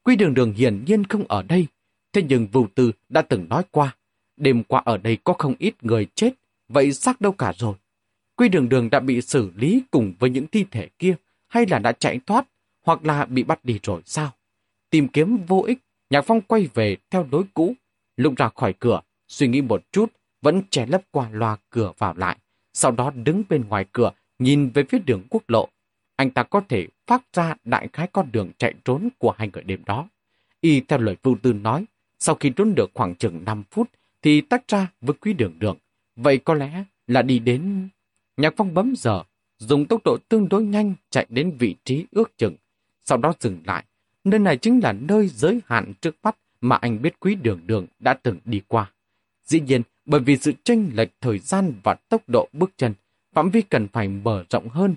Quy đường đường hiển nhiên không ở đây, thế nhưng Vưu Tư đã từng nói qua, đêm qua ở đây có không ít người chết, vậy xác đâu cả rồi. Quy đường đường đã bị xử lý cùng với những thi thể kia, hay là đã chạy thoát, hoặc là bị bắt đi rồi sao? Tìm kiếm vô ích, Nhạc Phong quay về theo lối cũ, lúc ra khỏi cửa, suy nghĩ một chút, vẫn che lấp qua loa cửa vào lại, sau đó đứng bên ngoài cửa, nhìn về phía đường quốc lộ, anh ta có thể phát ra đại khái con đường chạy trốn của hai người đêm đó. Y theo lời Vưu Tư nói, sau khi trốn được khoảng chừng 5 phút thì tách ra với quý đường đường. Vậy có lẽ là đi đến... Nhạc phong bấm giờ, dùng tốc độ tương đối nhanh chạy đến vị trí ước chừng. Sau đó dừng lại. Nơi này chính là nơi giới hạn trước mắt mà anh biết quý đường đường đã từng đi qua. Dĩ nhiên, bởi vì sự chênh lệch thời gian và tốc độ bước chân, phạm vi cần phải mở rộng hơn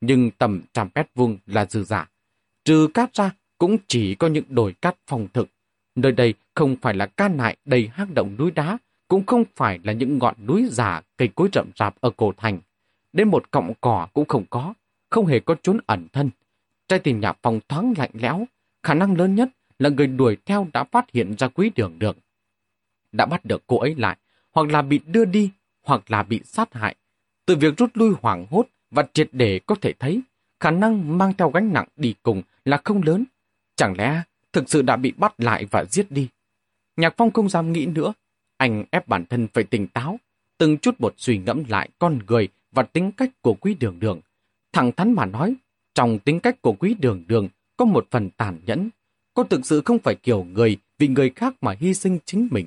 nhưng tầm trăm mét vuông là dư giả. Trừ cát ra, cũng chỉ có những đồi cát phong thực. Nơi đây không phải là ca nại đầy hang động núi đá, cũng không phải là những ngọn núi giả cây cối rậm rạp ở cổ thành. Đến một cọng cỏ cũng không có, không hề có chốn ẩn thân. Trái tim nhà phòng thoáng lạnh lẽo, khả năng lớn nhất là người đuổi theo đã phát hiện ra quý đường đường. Đã bắt được cô ấy lại, hoặc là bị đưa đi, hoặc là bị sát hại. Từ việc rút lui hoảng hốt và triệt để có thể thấy khả năng mang theo gánh nặng đi cùng là không lớn. Chẳng lẽ thực sự đã bị bắt lại và giết đi? Nhạc Phong không dám nghĩ nữa. Anh ép bản thân phải tỉnh táo, từng chút một suy ngẫm lại con người và tính cách của quý đường đường. Thẳng thắn mà nói, trong tính cách của quý đường đường có một phần tàn nhẫn. Cô thực sự không phải kiểu người vì người khác mà hy sinh chính mình.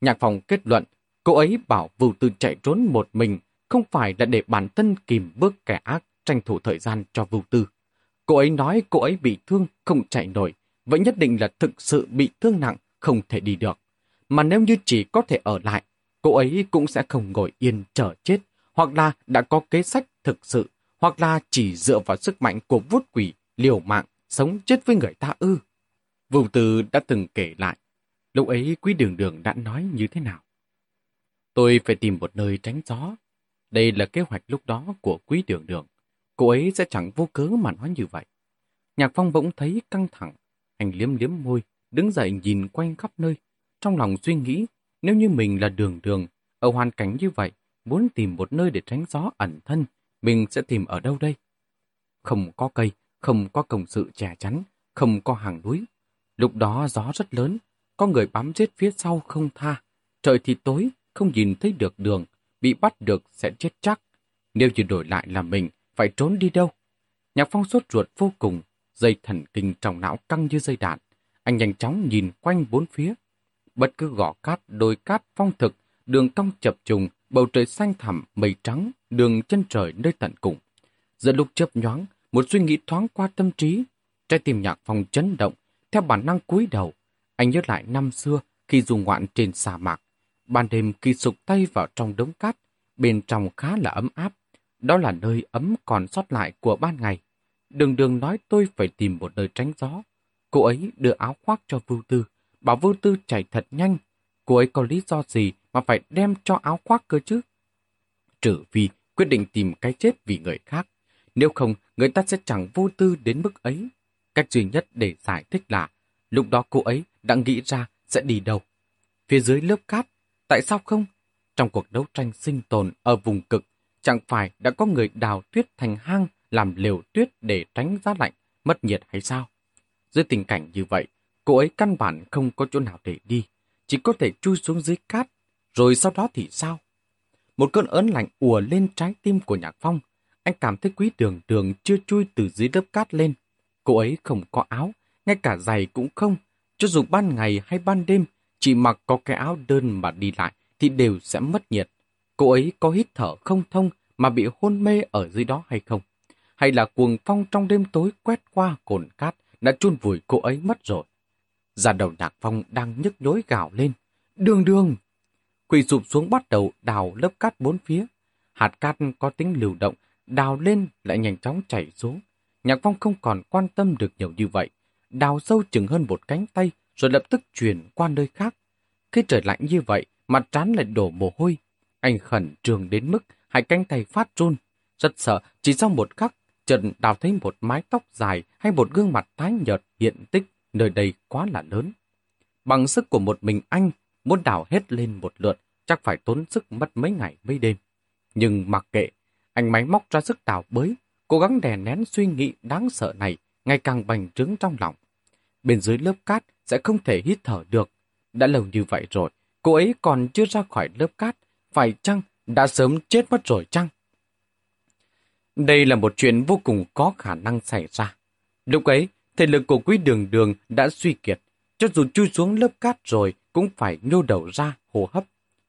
Nhạc phòng kết luận, cô ấy bảo Vưu Tư chạy trốn một mình không phải là để bản thân kìm bước kẻ ác tranh thủ thời gian cho vưu tư. Cô ấy nói cô ấy bị thương, không chạy nổi, vậy nhất định là thực sự bị thương nặng, không thể đi được. Mà nếu như chỉ có thể ở lại, cô ấy cũng sẽ không ngồi yên chờ chết, hoặc là đã có kế sách thực sự, hoặc là chỉ dựa vào sức mạnh của vút quỷ, liều mạng, sống chết với người ta ư. Vưu từ đã từng kể lại, lúc ấy quý đường đường đã nói như thế nào. Tôi phải tìm một nơi tránh gió, đây là kế hoạch lúc đó của quý đường đường. cô ấy sẽ chẳng vô cớ mà nói như vậy. Nhạc Phong bỗng thấy căng thẳng, anh liếm liếm môi, đứng dậy nhìn quanh khắp nơi. Trong lòng suy nghĩ, nếu như mình là đường đường, ở hoàn cảnh như vậy, muốn tìm một nơi để tránh gió ẩn thân, mình sẽ tìm ở đâu đây? Không có cây, không có công sự che chắn, không có hàng núi. Lúc đó gió rất lớn, có người bám giết phía sau không tha. Trời thì tối, không nhìn thấy được đường, bị bắt được sẽ chết chắc. Nếu như đổi lại là mình, phải trốn đi đâu? Nhạc phong sốt ruột vô cùng, dây thần kinh trong não căng như dây đạn. Anh nhanh chóng nhìn quanh bốn phía. Bất cứ gõ cát, đồi cát phong thực, đường cong chập trùng, bầu trời xanh thẳm, mây trắng, đường chân trời nơi tận cùng. Giữa lúc chớp nhoáng, một suy nghĩ thoáng qua tâm trí. Trái tim nhạc phong chấn động, theo bản năng cúi đầu. Anh nhớ lại năm xưa khi dùng ngoạn trên sa mạc. Ban đêm khi sụp tay vào trong đống cát, bên trong khá là ấm áp. Đó là nơi ấm còn sót lại của ban ngày. Đường đường nói tôi phải tìm một nơi tránh gió. Cô ấy đưa áo khoác cho Vưu Tư, bảo Vưu Tư chạy thật nhanh. Cô ấy có lý do gì mà phải đem cho áo khoác cơ chứ? Trừ vì quyết định tìm cái chết vì người khác. Nếu không, người ta sẽ chẳng vô tư đến mức ấy. Cách duy nhất để giải thích là, lúc đó cô ấy đã nghĩ ra sẽ đi đâu. Phía dưới lớp cát, tại sao không? Trong cuộc đấu tranh sinh tồn ở vùng cực, chẳng phải đã có người đào tuyết thành hang làm lều tuyết để tránh giá lạnh, mất nhiệt hay sao? Dưới tình cảnh như vậy, cô ấy căn bản không có chỗ nào để đi, chỉ có thể chui xuống dưới cát, rồi sau đó thì sao? Một cơn ớn lạnh ùa lên trái tim của Nhạc Phong, anh cảm thấy quý đường đường chưa chui từ dưới lớp cát lên. Cô ấy không có áo, ngay cả giày cũng không. Cho dù ban ngày hay ban đêm, chỉ mặc có cái áo đơn mà đi lại thì đều sẽ mất nhiệt. Cô ấy có hít thở không thông mà bị hôn mê ở dưới đó hay không? Hay là cuồng phong trong đêm tối quét qua cồn cát đã chôn vùi cô ấy mất rồi? Ra đầu nhạc phong đang nhức nhối gào lên. Đường đường! Quỳ sụp xuống bắt đầu đào lớp cát bốn phía. Hạt cát có tính lưu động, đào lên lại nhanh chóng chảy xuống. Nhạc Phong không còn quan tâm được nhiều như vậy. Đào sâu chừng hơn một cánh tay rồi lập tức chuyển qua nơi khác. Khi trời lạnh như vậy, mặt trán lại đổ mồ hôi. Anh khẩn trương đến mức hai cánh tay phát run. Rất sợ, chỉ sau một khắc, Trần đào thấy một mái tóc dài hay một gương mặt tái nhợt hiện tích nơi đây quá là lớn. Bằng sức của một mình anh, muốn đào hết lên một lượt, chắc phải tốn sức mất mấy ngày mấy đêm. Nhưng mặc kệ, anh máy móc ra sức đào bới, cố gắng đè nén suy nghĩ đáng sợ này, ngày càng bành trướng trong lòng. Bên dưới lớp cát sẽ không thể hít thở được. Đã lâu như vậy rồi, cô ấy còn chưa ra khỏi lớp cát, phải chăng đã sớm chết mất rồi chăng? Đây là một chuyện vô cùng có khả năng xảy ra. Lúc ấy, thể lực của quý đường đường đã suy kiệt. Cho dù chui xuống lớp cát rồi, cũng phải nhô đầu ra, hô hấp.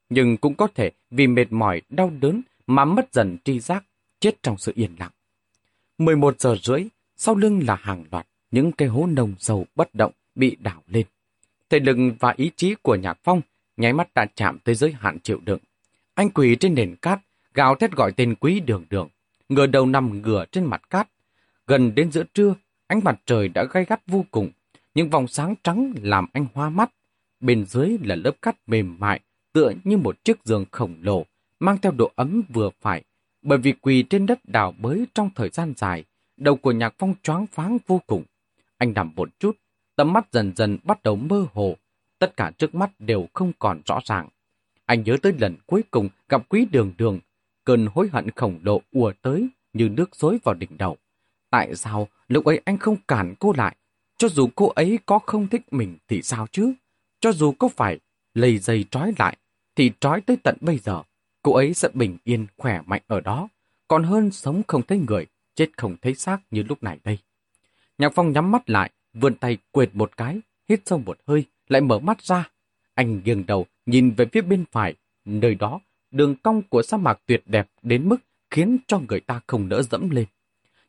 Nhưng cũng có thể vì mệt mỏi, đau đớn mà mất dần tri giác, chết trong sự yên lặng. 11 giờ rưỡi, sau lưng là hàng loạt những cây hố nồng dầu bất động bị đảo lên. Thể lực và ý chí của Nhạc Phong nháy mắt đã chạm tới giới hạn chịu đựng. Anh quỳ trên nền cát, gào thét gọi tên quý đường đường, ngửa đầu nằm ngửa trên mặt cát. Gần đến giữa trưa, ánh mặt trời đã gay gắt vô cùng, những vòng sáng trắng làm anh hoa mắt. Bên dưới là lớp cát mềm mại, tựa như một chiếc giường khổng lồ, mang theo độ ấm vừa phải. Bởi vì quỳ trên đất đào bới trong thời gian dài, đầu của nhạc phong choáng váng vô cùng. Anh nằm một chút, tầm mắt dần dần bắt đầu mơ hồ. Tất cả trước mắt đều không còn rõ ràng. Anh nhớ tới lần cuối cùng gặp quý đường đường. Cơn hối hận khổng độ ùa tới như nước dối vào đỉnh đầu. Tại sao lúc ấy anh không cản cô lại? Cho dù cô ấy có không thích mình thì sao chứ? Cho dù có phải lầy dây trói lại, thì trói tới tận bây giờ, cô ấy sẽ bình yên, khỏe mạnh ở đó. Còn hơn sống không thấy người, chết không thấy xác như lúc này đây. Nhạc Phong nhắm mắt lại, vươn tay quệt một cái, hít sâu một hơi, lại mở mắt ra. Anh nghiêng đầu, nhìn về phía bên phải, nơi đó, đường cong của sa mạc tuyệt đẹp đến mức khiến cho người ta không nỡ dẫm lên.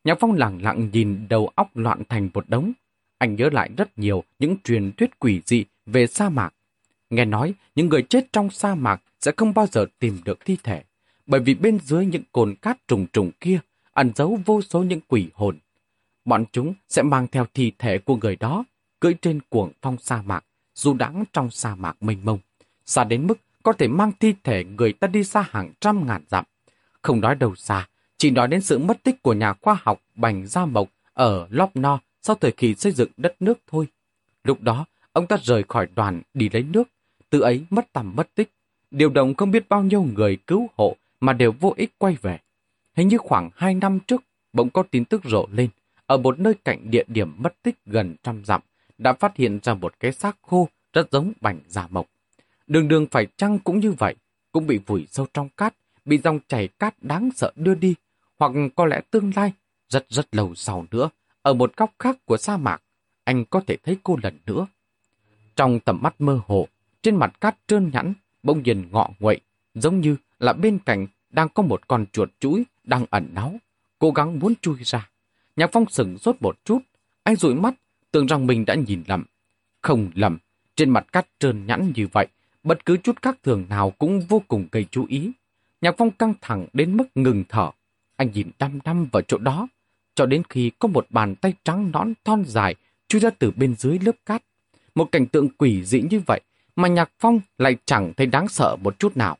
Nhạc Phong lặng lặng nhìn đầu óc loạn thành một đống. Anh nhớ lại rất nhiều những truyền thuyết quỷ dị về sa mạc. Nghe nói, những người chết trong sa mạc sẽ không bao giờ tìm được thi thể, bởi vì bên dưới những cồn cát trùng trùng kia ẩn giấu vô số những quỷ hồn. Bọn chúng sẽ mang theo thi thể của người đó, cưỡi trên cuồng phong sa mạc, dù đắng trong sa mạc mênh mông, xa đến mức có thể mang thi thể người ta đi xa hàng trăm ngàn dặm. Không nói đâu xa, chỉ nói đến sự mất tích của nhà khoa học Bành Gia Mộc ở Lop No sau thời kỳ xây dựng đất nước thôi. Lúc đó, ông ta rời khỏi đoàn đi lấy nước, từ ấy mất tầm mất tích. Điều động không biết bao nhiêu người cứu hộ mà đều vô ích quay về. Hình như khoảng hai năm trước, bỗng có tin tức rộ lên. Ở một nơi cạnh địa điểm mất tích gần trăm dặm, đã phát hiện ra một cái xác khô rất giống bành giả mộc. Đường đường phải chăng cũng như vậy, cũng bị vùi sâu trong cát, bị dòng chảy cát đáng sợ đưa đi, hoặc có lẽ tương lai, rất rất lâu sau nữa, ở một góc khác của sa mạc, anh có thể thấy cô lần nữa. Trong tầm mắt mơ hồ, trên mặt cát trơn nhẵn, bỗng nhiên ngọ nguậy, giống như là bên cạnh đang có một con chuột chuỗi đang ẩn náu, cố gắng muốn chui ra. Nhạc Phong sừng sốt một chút, anh dụi mắt, tưởng rằng mình đã nhìn lầm. Không lầm, trên mặt cát trơn nhẵn như vậy, bất cứ chút khác thường nào cũng vô cùng gây chú ý. Nhạc Phong căng thẳng đến mức ngừng thở. Anh nhìn đăm đăm vào chỗ đó, cho đến khi có một bàn tay trắng nõn thon dài chui ra từ bên dưới lớp cát. Một cảnh tượng quỷ dị như vậy mà Nhạc Phong lại chẳng thấy đáng sợ một chút nào.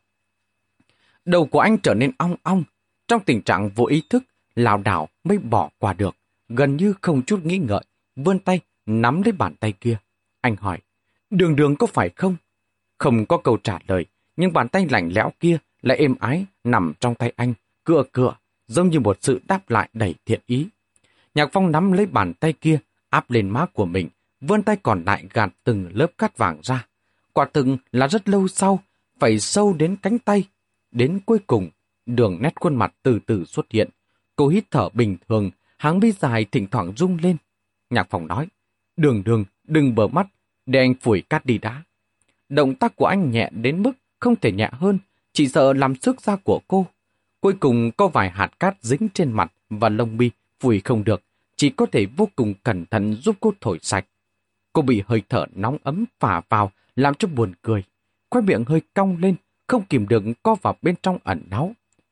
Đầu của anh trở nên ong ong, trong tình trạng vô ý thức, lảo đảo mới bỏ qua được, gần như không chút nghĩ ngợi, vươn tay, nắm lấy bàn tay kia. Anh hỏi, đường đường có phải không? Không có câu trả lời, nhưng bàn tay lạnh lẽo kia lại êm ái nằm trong tay anh, cựa cựa, giống như một sự đáp lại đầy thiện ý. Nhạc Phong nắm lấy bàn tay kia, áp lên má của mình, vươn tay còn lại gạt từng lớp cát vàng ra. Quả từng là rất lâu sau, phải sâu đến cánh tay. Đến cuối cùng, đường nét khuôn mặt từ từ xuất hiện. Cô hít thở bình thường, hàng mi dài thỉnh thoảng rung lên. Nhạc phòng nói, đường đường, đừng bờ mắt, để anh phủi cát đi đã. Động tác của anh nhẹ đến mức không thể nhẹ hơn, chỉ sợ làm sức da của cô. Cuối cùng có vài hạt cát dính trên mặt và lông mi, phủi không được, chỉ có thể vô cùng cẩn thận giúp cô thổi sạch. Cô bị hơi thở nóng ấm phả vào, làm cho buồn cười. Khoai miệng hơi cong lên, không kìm được co vào bên trong ẩn náu.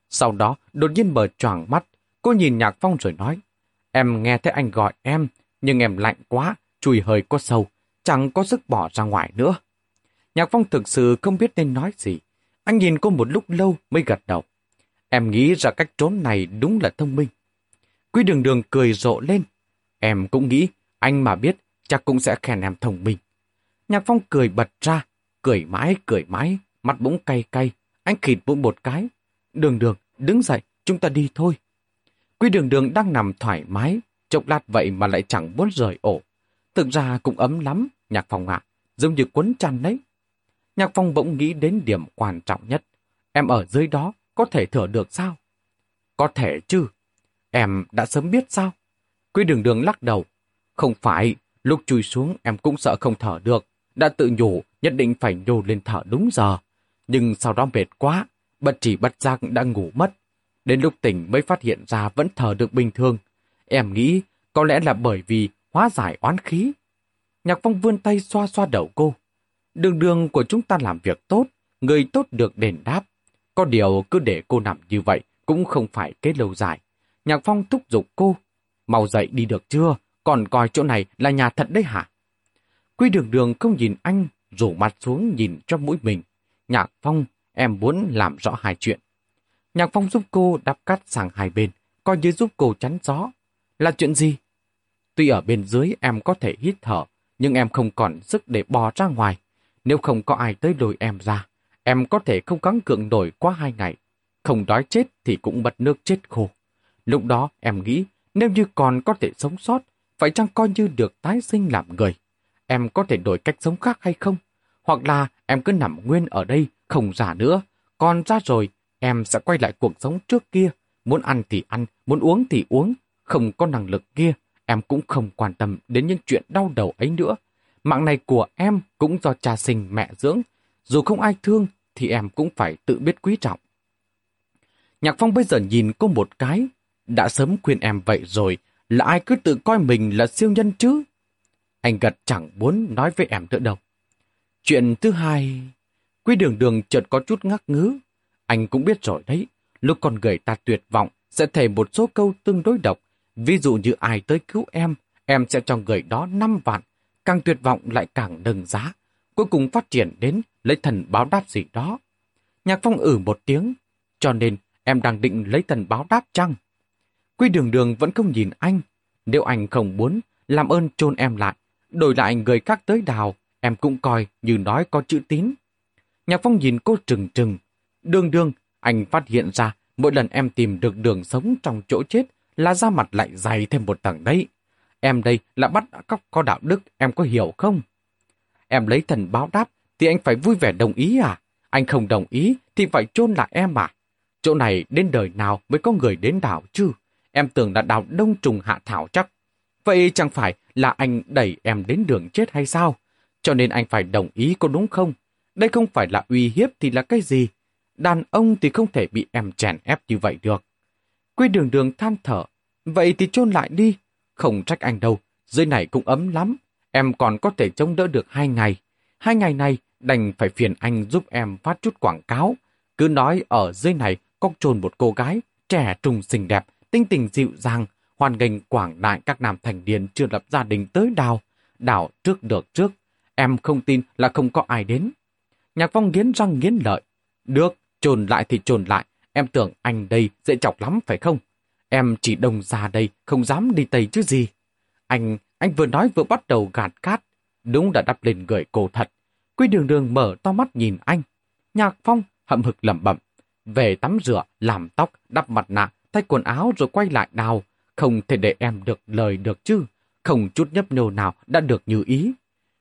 Sau đó, đột nhiên mở choàng mắt, cô nhìn Nhạc Phong rồi nói, em nghe thấy anh gọi em, nhưng em lạnh quá, chùi hơi có sâu, chẳng có sức bỏ ra ngoài nữa. Nhạc Phong thực sự không biết nên nói gì. Anh nhìn cô một lúc lâu mới gật đầu. Em nghĩ ra cách trốn này đúng là thông minh. Quý đường đường cười rộ lên. Em cũng nghĩ, anh mà biết, chắc cũng sẽ khen em thông minh. Nhạc Phong cười bật ra, cười mãi, cười mãi, mặt bỗng cay cay. Anh khịt mũi một cái. Đường đường, đứng dậy, chúng ta đi thôi. Quy đường đường đang nằm thoải mái, chốc lát vậy mà lại chẳng muốn rời ổ. Thực ra cũng ấm lắm, Nhạc Phong ạ, giống như cuốn chăn đấy. Nhạc Phong bỗng nghĩ đến điểm quan trọng nhất. Em ở dưới đó có thể thở được sao? Có thể chứ. Em đã sớm biết sao? Quy đường đường lắc đầu. Không phải, lúc chui xuống em cũng sợ không thở được. Đã tự nhủ, nhất định phải nhô lên thở đúng giờ. Nhưng sau đó mệt quá, bất chỉ bất giác đã ngủ mất. Đến lúc tỉnh mới phát hiện ra vẫn thở được bình thường. Em nghĩ có lẽ là bởi vì hóa giải oán khí. Nhạc Phong vươn tay xoa xoa đầu cô. Đường đường của chúng ta làm việc tốt, người tốt được đền đáp. Có điều cứ để cô nằm như vậy cũng không phải kết lâu dài. Nhạc Phong thúc giục cô. Mau dậy đi được chưa? Còn coi chỗ này là nhà thật đấy hả? Quy đường đường không nhìn anh, rủ mặt xuống nhìn trong mũi mình. Nhạc Phong, em muốn làm rõ hai chuyện. Nhạc Phong giúp cô đắp cắt sang hai bên, coi như giúp cô chắn gió. Là chuyện gì? Tuy ở bên dưới em có thể hít thở, nhưng em không còn sức để bò ra ngoài. Nếu không có ai tới lôi em ra, em có thể không gắng cưỡng nổi qua hai ngày. Không đói chết thì cũng bật nước chết khô. Lúc đó em nghĩ, nếu như còn có thể sống sót, phải chăng coi như được tái sinh làm người? Em có thể đổi cách sống khác hay không? Hoặc là em cứ nằm nguyên ở đây, không giả nữa. Còn ra rồi, em sẽ quay lại cuộc sống trước kia. Muốn ăn thì ăn, muốn uống thì uống. Không có năng lực kia, em cũng không quan tâm đến những chuyện đau đầu ấy nữa. Mạng này của em cũng do cha sinh mẹ dưỡng. Dù không ai thương thì em cũng phải tự biết quý trọng. Nhạc Phong bây giờ nhìn cô một cái. Đã sớm khuyên em vậy rồi, là ai cứ tự coi mình là siêu nhân chứ? Anh gật chẳng muốn nói với em nữa đâu. Chuyện thứ hai... Quý đường đường chợt có chút ngắc ngứ. Anh cũng biết rồi đấy, lúc con người ta tuyệt vọng sẽ thể một số câu tương đối độc. Ví dụ như ai tới cứu em, em sẽ cho người đó 5 vạn, càng tuyệt vọng lại càng nâng giá, cuối cùng phát triển đến lấy thần báo đáp gì đó. Nhạc Phong ử một tiếng, cho nên em đang định lấy thần báo đáp chăng? Quy đường đường vẫn không nhìn anh. Nếu anh không muốn, làm ơn chôn em lại. Đổi lại người khác tới đào, em cũng coi như nói có chữ tín. Nhạc Phong nhìn cô trừng trừng. đương đương anh phát hiện ra mỗi lần em tìm được đường sống trong chỗ chết là da mặt lại dày thêm một tầng đấy. Em đây là bắt cóc có đạo đức, em có hiểu không? Em lấy thần báo đáp thì anh phải vui vẻ đồng ý à? Anh không đồng ý thì phải chôn lại em à? Chỗ này đến đời nào mới có người đến đảo chứ? Em tưởng là đảo đông trùng hạ thảo chắc. Vậy chẳng phải là anh đẩy em đến đường chết hay sao? Cho nên anh phải đồng ý có đúng không? Đây không phải là uy hiếp thì là cái gì? Đàn ông thì không thể bị em chèn ép như vậy được. Quy đường đường than thở. Vậy thì chôn lại đi. Không trách anh đâu. Dưới này cũng ấm lắm. Em còn có thể chống đỡ được hai ngày. Hai ngày này đành phải phiền anh giúp em phát chút quảng cáo. Cứ nói ở dưới này có chôn một cô gái, trẻ trung xinh đẹp, tinh tình dịu dàng, hoàn nghênh quảng đại các nam thành niên chưa lập gia đình tới đào. Đảo trước được trước, em không tin là không có ai đến. Nhạc phong nghiến răng nghiến lợi. Được, trồn lại thì trồn lại, em tưởng anh đây dễ chọc lắm phải không? Em chỉ đồng ra đây, không dám đi Tây chứ gì. Anh, anh vừa nói vừa bắt đầu gạt cát. Đúng đã đắp lên người cô thật. Quy đường đường mở to mắt nhìn anh. Nhạc phong hậm hực lẩm bẩm. Về tắm rửa, làm tóc, đắp mặt nạ, thay quần áo rồi quay lại đào không thể để em được lời được chứ. Không chút nhấp nhô nào đã được như ý.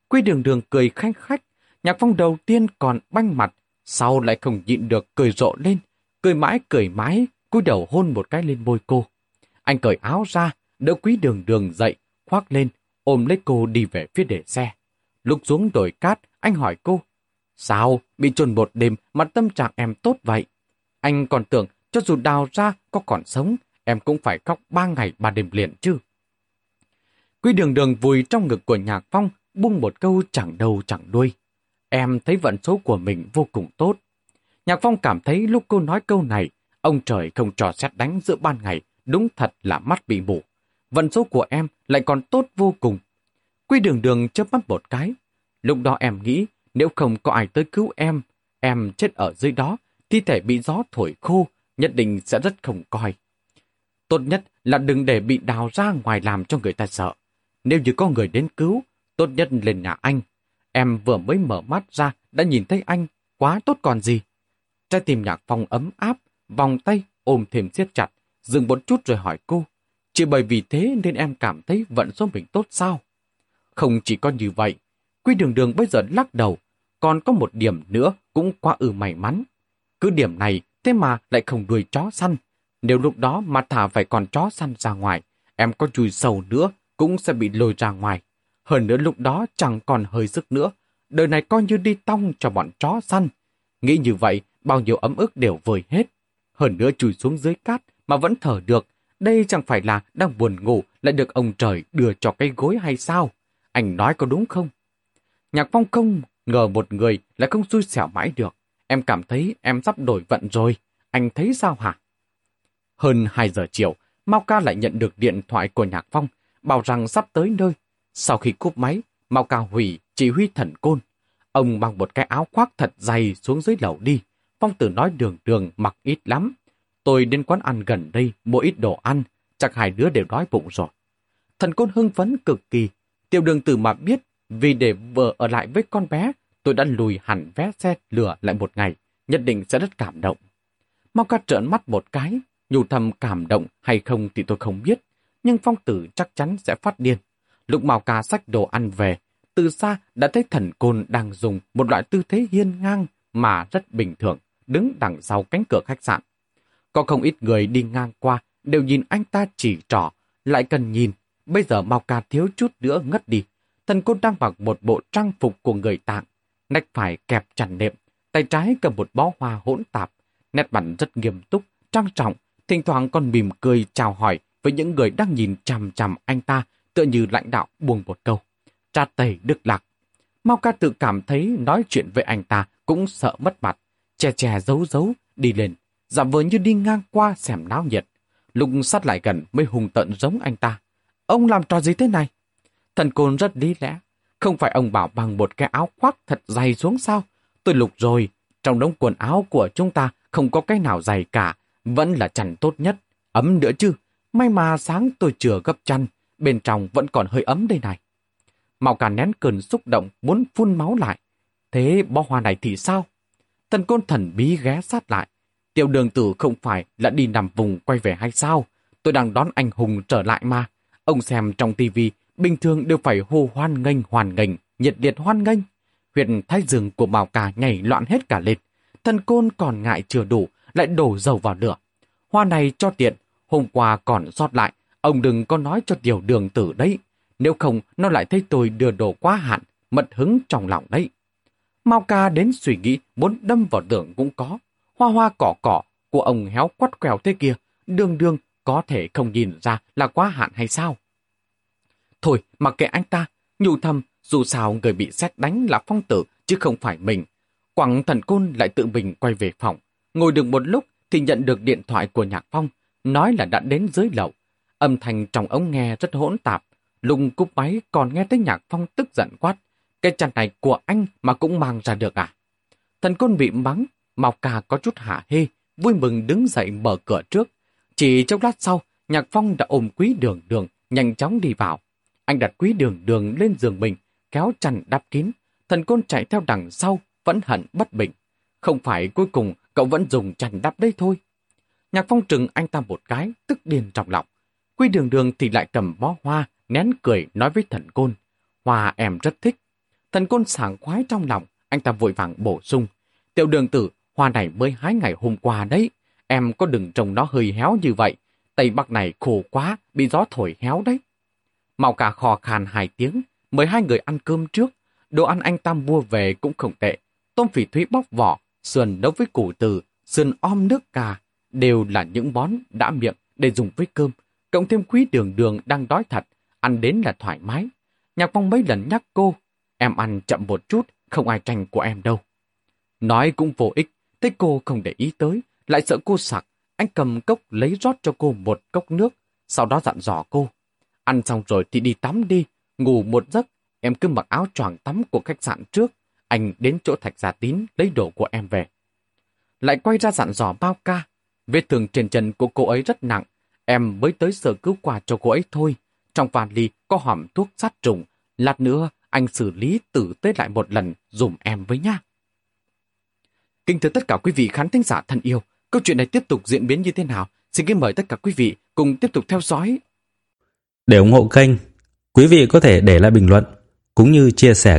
Quy đường đường cười khanh khách. Nhạc phong đầu tiên còn banh mặt, sau lại không nhịn được cười rộ lên. Cười mãi cười mãi, cúi đầu hôn một cái lên môi cô. Anh cởi áo ra, đỡ quý đường đường dậy, khoác lên, ôm lấy cô đi về phía để xe. Lúc xuống đồi cát, anh hỏi cô, Sao, bị trồn một đêm mà tâm trạng em tốt vậy? Anh còn tưởng, cho dù đào ra có còn sống, em cũng phải khóc ba ngày ba đêm liền chứ. Quý đường đường vùi trong ngực của Nhạc Phong, buông một câu chẳng đầu chẳng đuôi. Em thấy vận số của mình vô cùng tốt. Nhạc Phong cảm thấy lúc cô nói câu này, ông trời không trò xét đánh giữa ban ngày, đúng thật là mắt bị mù. Vận số của em lại còn tốt vô cùng. Quy đường đường chớp mắt một cái. Lúc đó em nghĩ, nếu không có ai tới cứu em, em chết ở dưới đó, thi thể bị gió thổi khô, nhất định sẽ rất không coi. Tốt nhất là đừng để bị đào ra ngoài làm cho người ta sợ. Nếu như có người đến cứu, tốt nhất lên nhà anh. Em vừa mới mở mắt ra đã nhìn thấy anh, quá tốt còn gì. Trái tim nhạc phong ấm áp, vòng tay ôm thêm siết chặt, dừng một chút rồi hỏi cô. Chỉ bởi vì thế nên em cảm thấy vận số mình tốt sao? Không chỉ có như vậy, Quy đường đường bây giờ lắc đầu, còn có một điểm nữa cũng quá ư may mắn. Cứ điểm này, thế mà lại không đuổi chó săn. Nếu lúc đó mà thả phải còn chó săn ra ngoài, em có chui sâu nữa cũng sẽ bị lôi ra ngoài. Hơn nữa lúc đó chẳng còn hơi sức nữa. Đời này coi như đi tong cho bọn chó săn. Nghĩ như vậy, bao nhiêu ấm ức đều vơi hết. Hơn nữa chui xuống dưới cát mà vẫn thở được. Đây chẳng phải là đang buồn ngủ lại được ông trời đưa cho cái gối hay sao? Anh nói có đúng không? Nhạc phong không ngờ một người lại không xui xẻo mãi được. Em cảm thấy em sắp đổi vận rồi. Anh thấy sao hả? Hơn 2 giờ chiều, Mao Ca lại nhận được điện thoại của Nhạc Phong, bảo rằng sắp tới nơi. Sau khi cúp máy, Mao Ca hủy chỉ huy thần côn. Ông mang một cái áo khoác thật dày xuống dưới lầu đi. Phong tử nói đường đường mặc ít lắm. Tôi đến quán ăn gần đây mua ít đồ ăn, chắc hai đứa đều đói bụng rồi. Thần côn hưng phấn cực kỳ. Tiểu đường tử mà biết, vì để vợ ở lại với con bé, tôi đã lùi hẳn vé xe lửa lại một ngày, nhất định sẽ rất cảm động. Mau ca trợn mắt một cái, nhủ thầm cảm động hay không thì tôi không biết, nhưng phong tử chắc chắn sẽ phát điên. Lục Mao ca sách đồ ăn về, từ xa đã thấy thần côn đang dùng một loại tư thế hiên ngang mà rất bình thường, đứng đằng sau cánh cửa khách sạn. Có không ít người đi ngang qua đều nhìn anh ta chỉ trỏ, lại cần nhìn. Bây giờ Mao ca thiếu chút nữa ngất đi. Thần côn đang mặc một bộ trang phục của người tạng, nách phải kẹp chặt nệm, tay trái cầm một bó hoa hỗn tạp, nét mặt rất nghiêm túc, trang trọng, thỉnh thoảng còn mỉm cười chào hỏi với những người đang nhìn chằm chằm anh ta tựa như lãnh đạo buông một câu. Cha tẩy đức lạc. Mau ca tự cảm thấy nói chuyện với anh ta cũng sợ mất mặt, che che giấu giấu, đi lên, giả vờ như đi ngang qua xem náo nhiệt. Lúc sát lại gần mới hùng tận giống anh ta. Ông làm trò gì thế này? Thần côn rất lý lẽ. Không phải ông bảo bằng một cái áo khoác thật dày xuống sao? Tôi lục rồi, trong đống quần áo của chúng ta không có cái nào dày cả vẫn là chăn tốt nhất, ấm nữa chứ. May mà sáng tôi chừa gấp chăn, bên trong vẫn còn hơi ấm đây này. Mạo cả nén cơn xúc động muốn phun máu lại. Thế bó hoa này thì sao? Thần côn thần bí ghé sát lại. Tiểu đường tử không phải là đi nằm vùng quay về hay sao? Tôi đang đón anh hùng trở lại mà. Ông xem trong tivi bình thường đều phải hô hoan nghênh hoàn nghênh, nhiệt liệt hoan nghênh. Huyện thái dương của Mạo Cà nhảy loạn hết cả lên. Thần côn còn ngại chưa đủ, lại đổ dầu vào lửa. Hoa này cho tiện, hôm qua còn sót lại, ông đừng có nói cho tiểu đường tử đấy. Nếu không, nó lại thấy tôi đưa đồ quá hạn, mật hứng trong lòng đấy. Mao ca đến suy nghĩ muốn đâm vào đường cũng có. Hoa hoa cỏ cỏ của ông héo quắt quèo thế kia, đương đương có thể không nhìn ra là quá hạn hay sao. Thôi, mặc kệ anh ta, nhủ thầm, dù sao người bị xét đánh là phong tử, chứ không phải mình. Quảng thần côn lại tự mình quay về phòng. Ngồi được một lúc thì nhận được điện thoại của Nhạc Phong, nói là đã đến dưới lậu Âm thanh trong ống nghe rất hỗn tạp. Lùng cúp máy còn nghe thấy Nhạc Phong tức giận quát. Cái chăn này của anh mà cũng mang ra được à? Thần côn bị mắng, Màu Cà có chút hạ hê, vui mừng đứng dậy mở cửa trước. Chỉ trong lát sau, Nhạc Phong đã ôm quý đường đường, nhanh chóng đi vào. Anh đặt quý đường đường lên giường mình, kéo chăn đắp kín. Thần côn chạy theo đằng sau, vẫn hận bất bình. Không phải cuối cùng cậu vẫn dùng chành đắp đây thôi. Nhạc Phong trừng anh ta một cái, tức điên trong lòng. Quy đường đường thì lại cầm bó hoa, nén cười nói với thần côn. Hoa em rất thích. Thần côn sảng khoái trong lòng, anh ta vội vàng bổ sung. Tiểu đường tử, hoa này mới hái ngày hôm qua đấy. Em có đừng trồng nó hơi héo như vậy. Tây Bắc này khổ quá, bị gió thổi héo đấy. Màu cả khò khàn hai tiếng, mời hai người ăn cơm trước. Đồ ăn anh ta mua về cũng không tệ. Tôm phỉ thúy bóc vỏ, sườn nấu với củ từ, sườn om nước cà, đều là những món đã miệng để dùng với cơm. Cộng thêm quý đường đường đang đói thật, ăn đến là thoải mái. Nhạc phong mấy lần nhắc cô, em ăn chậm một chút, không ai tranh của em đâu. Nói cũng vô ích, thấy cô không để ý tới, lại sợ cô sặc. Anh cầm cốc lấy rót cho cô một cốc nước, sau đó dặn dò cô. Ăn xong rồi thì đi tắm đi, ngủ một giấc, em cứ mặc áo choàng tắm của khách sạn trước. Anh đến chỗ thạch gia tín lấy đồ của em về. Lại quay ra dặn dò bao ca. Vết thương trên chân của cô ấy rất nặng, em mới tới sở cứu quà cho cô ấy thôi. Trong vali có hòm thuốc sát trùng, lát nữa anh xử lý tử tế lại một lần dùm em với nhá. Kính thưa tất cả quý vị khán thính giả thân yêu, câu chuyện này tiếp tục diễn biến như thế nào? Xin kính mời tất cả quý vị cùng tiếp tục theo dõi. Để ủng hộ kênh, quý vị có thể để lại bình luận cũng như chia sẻ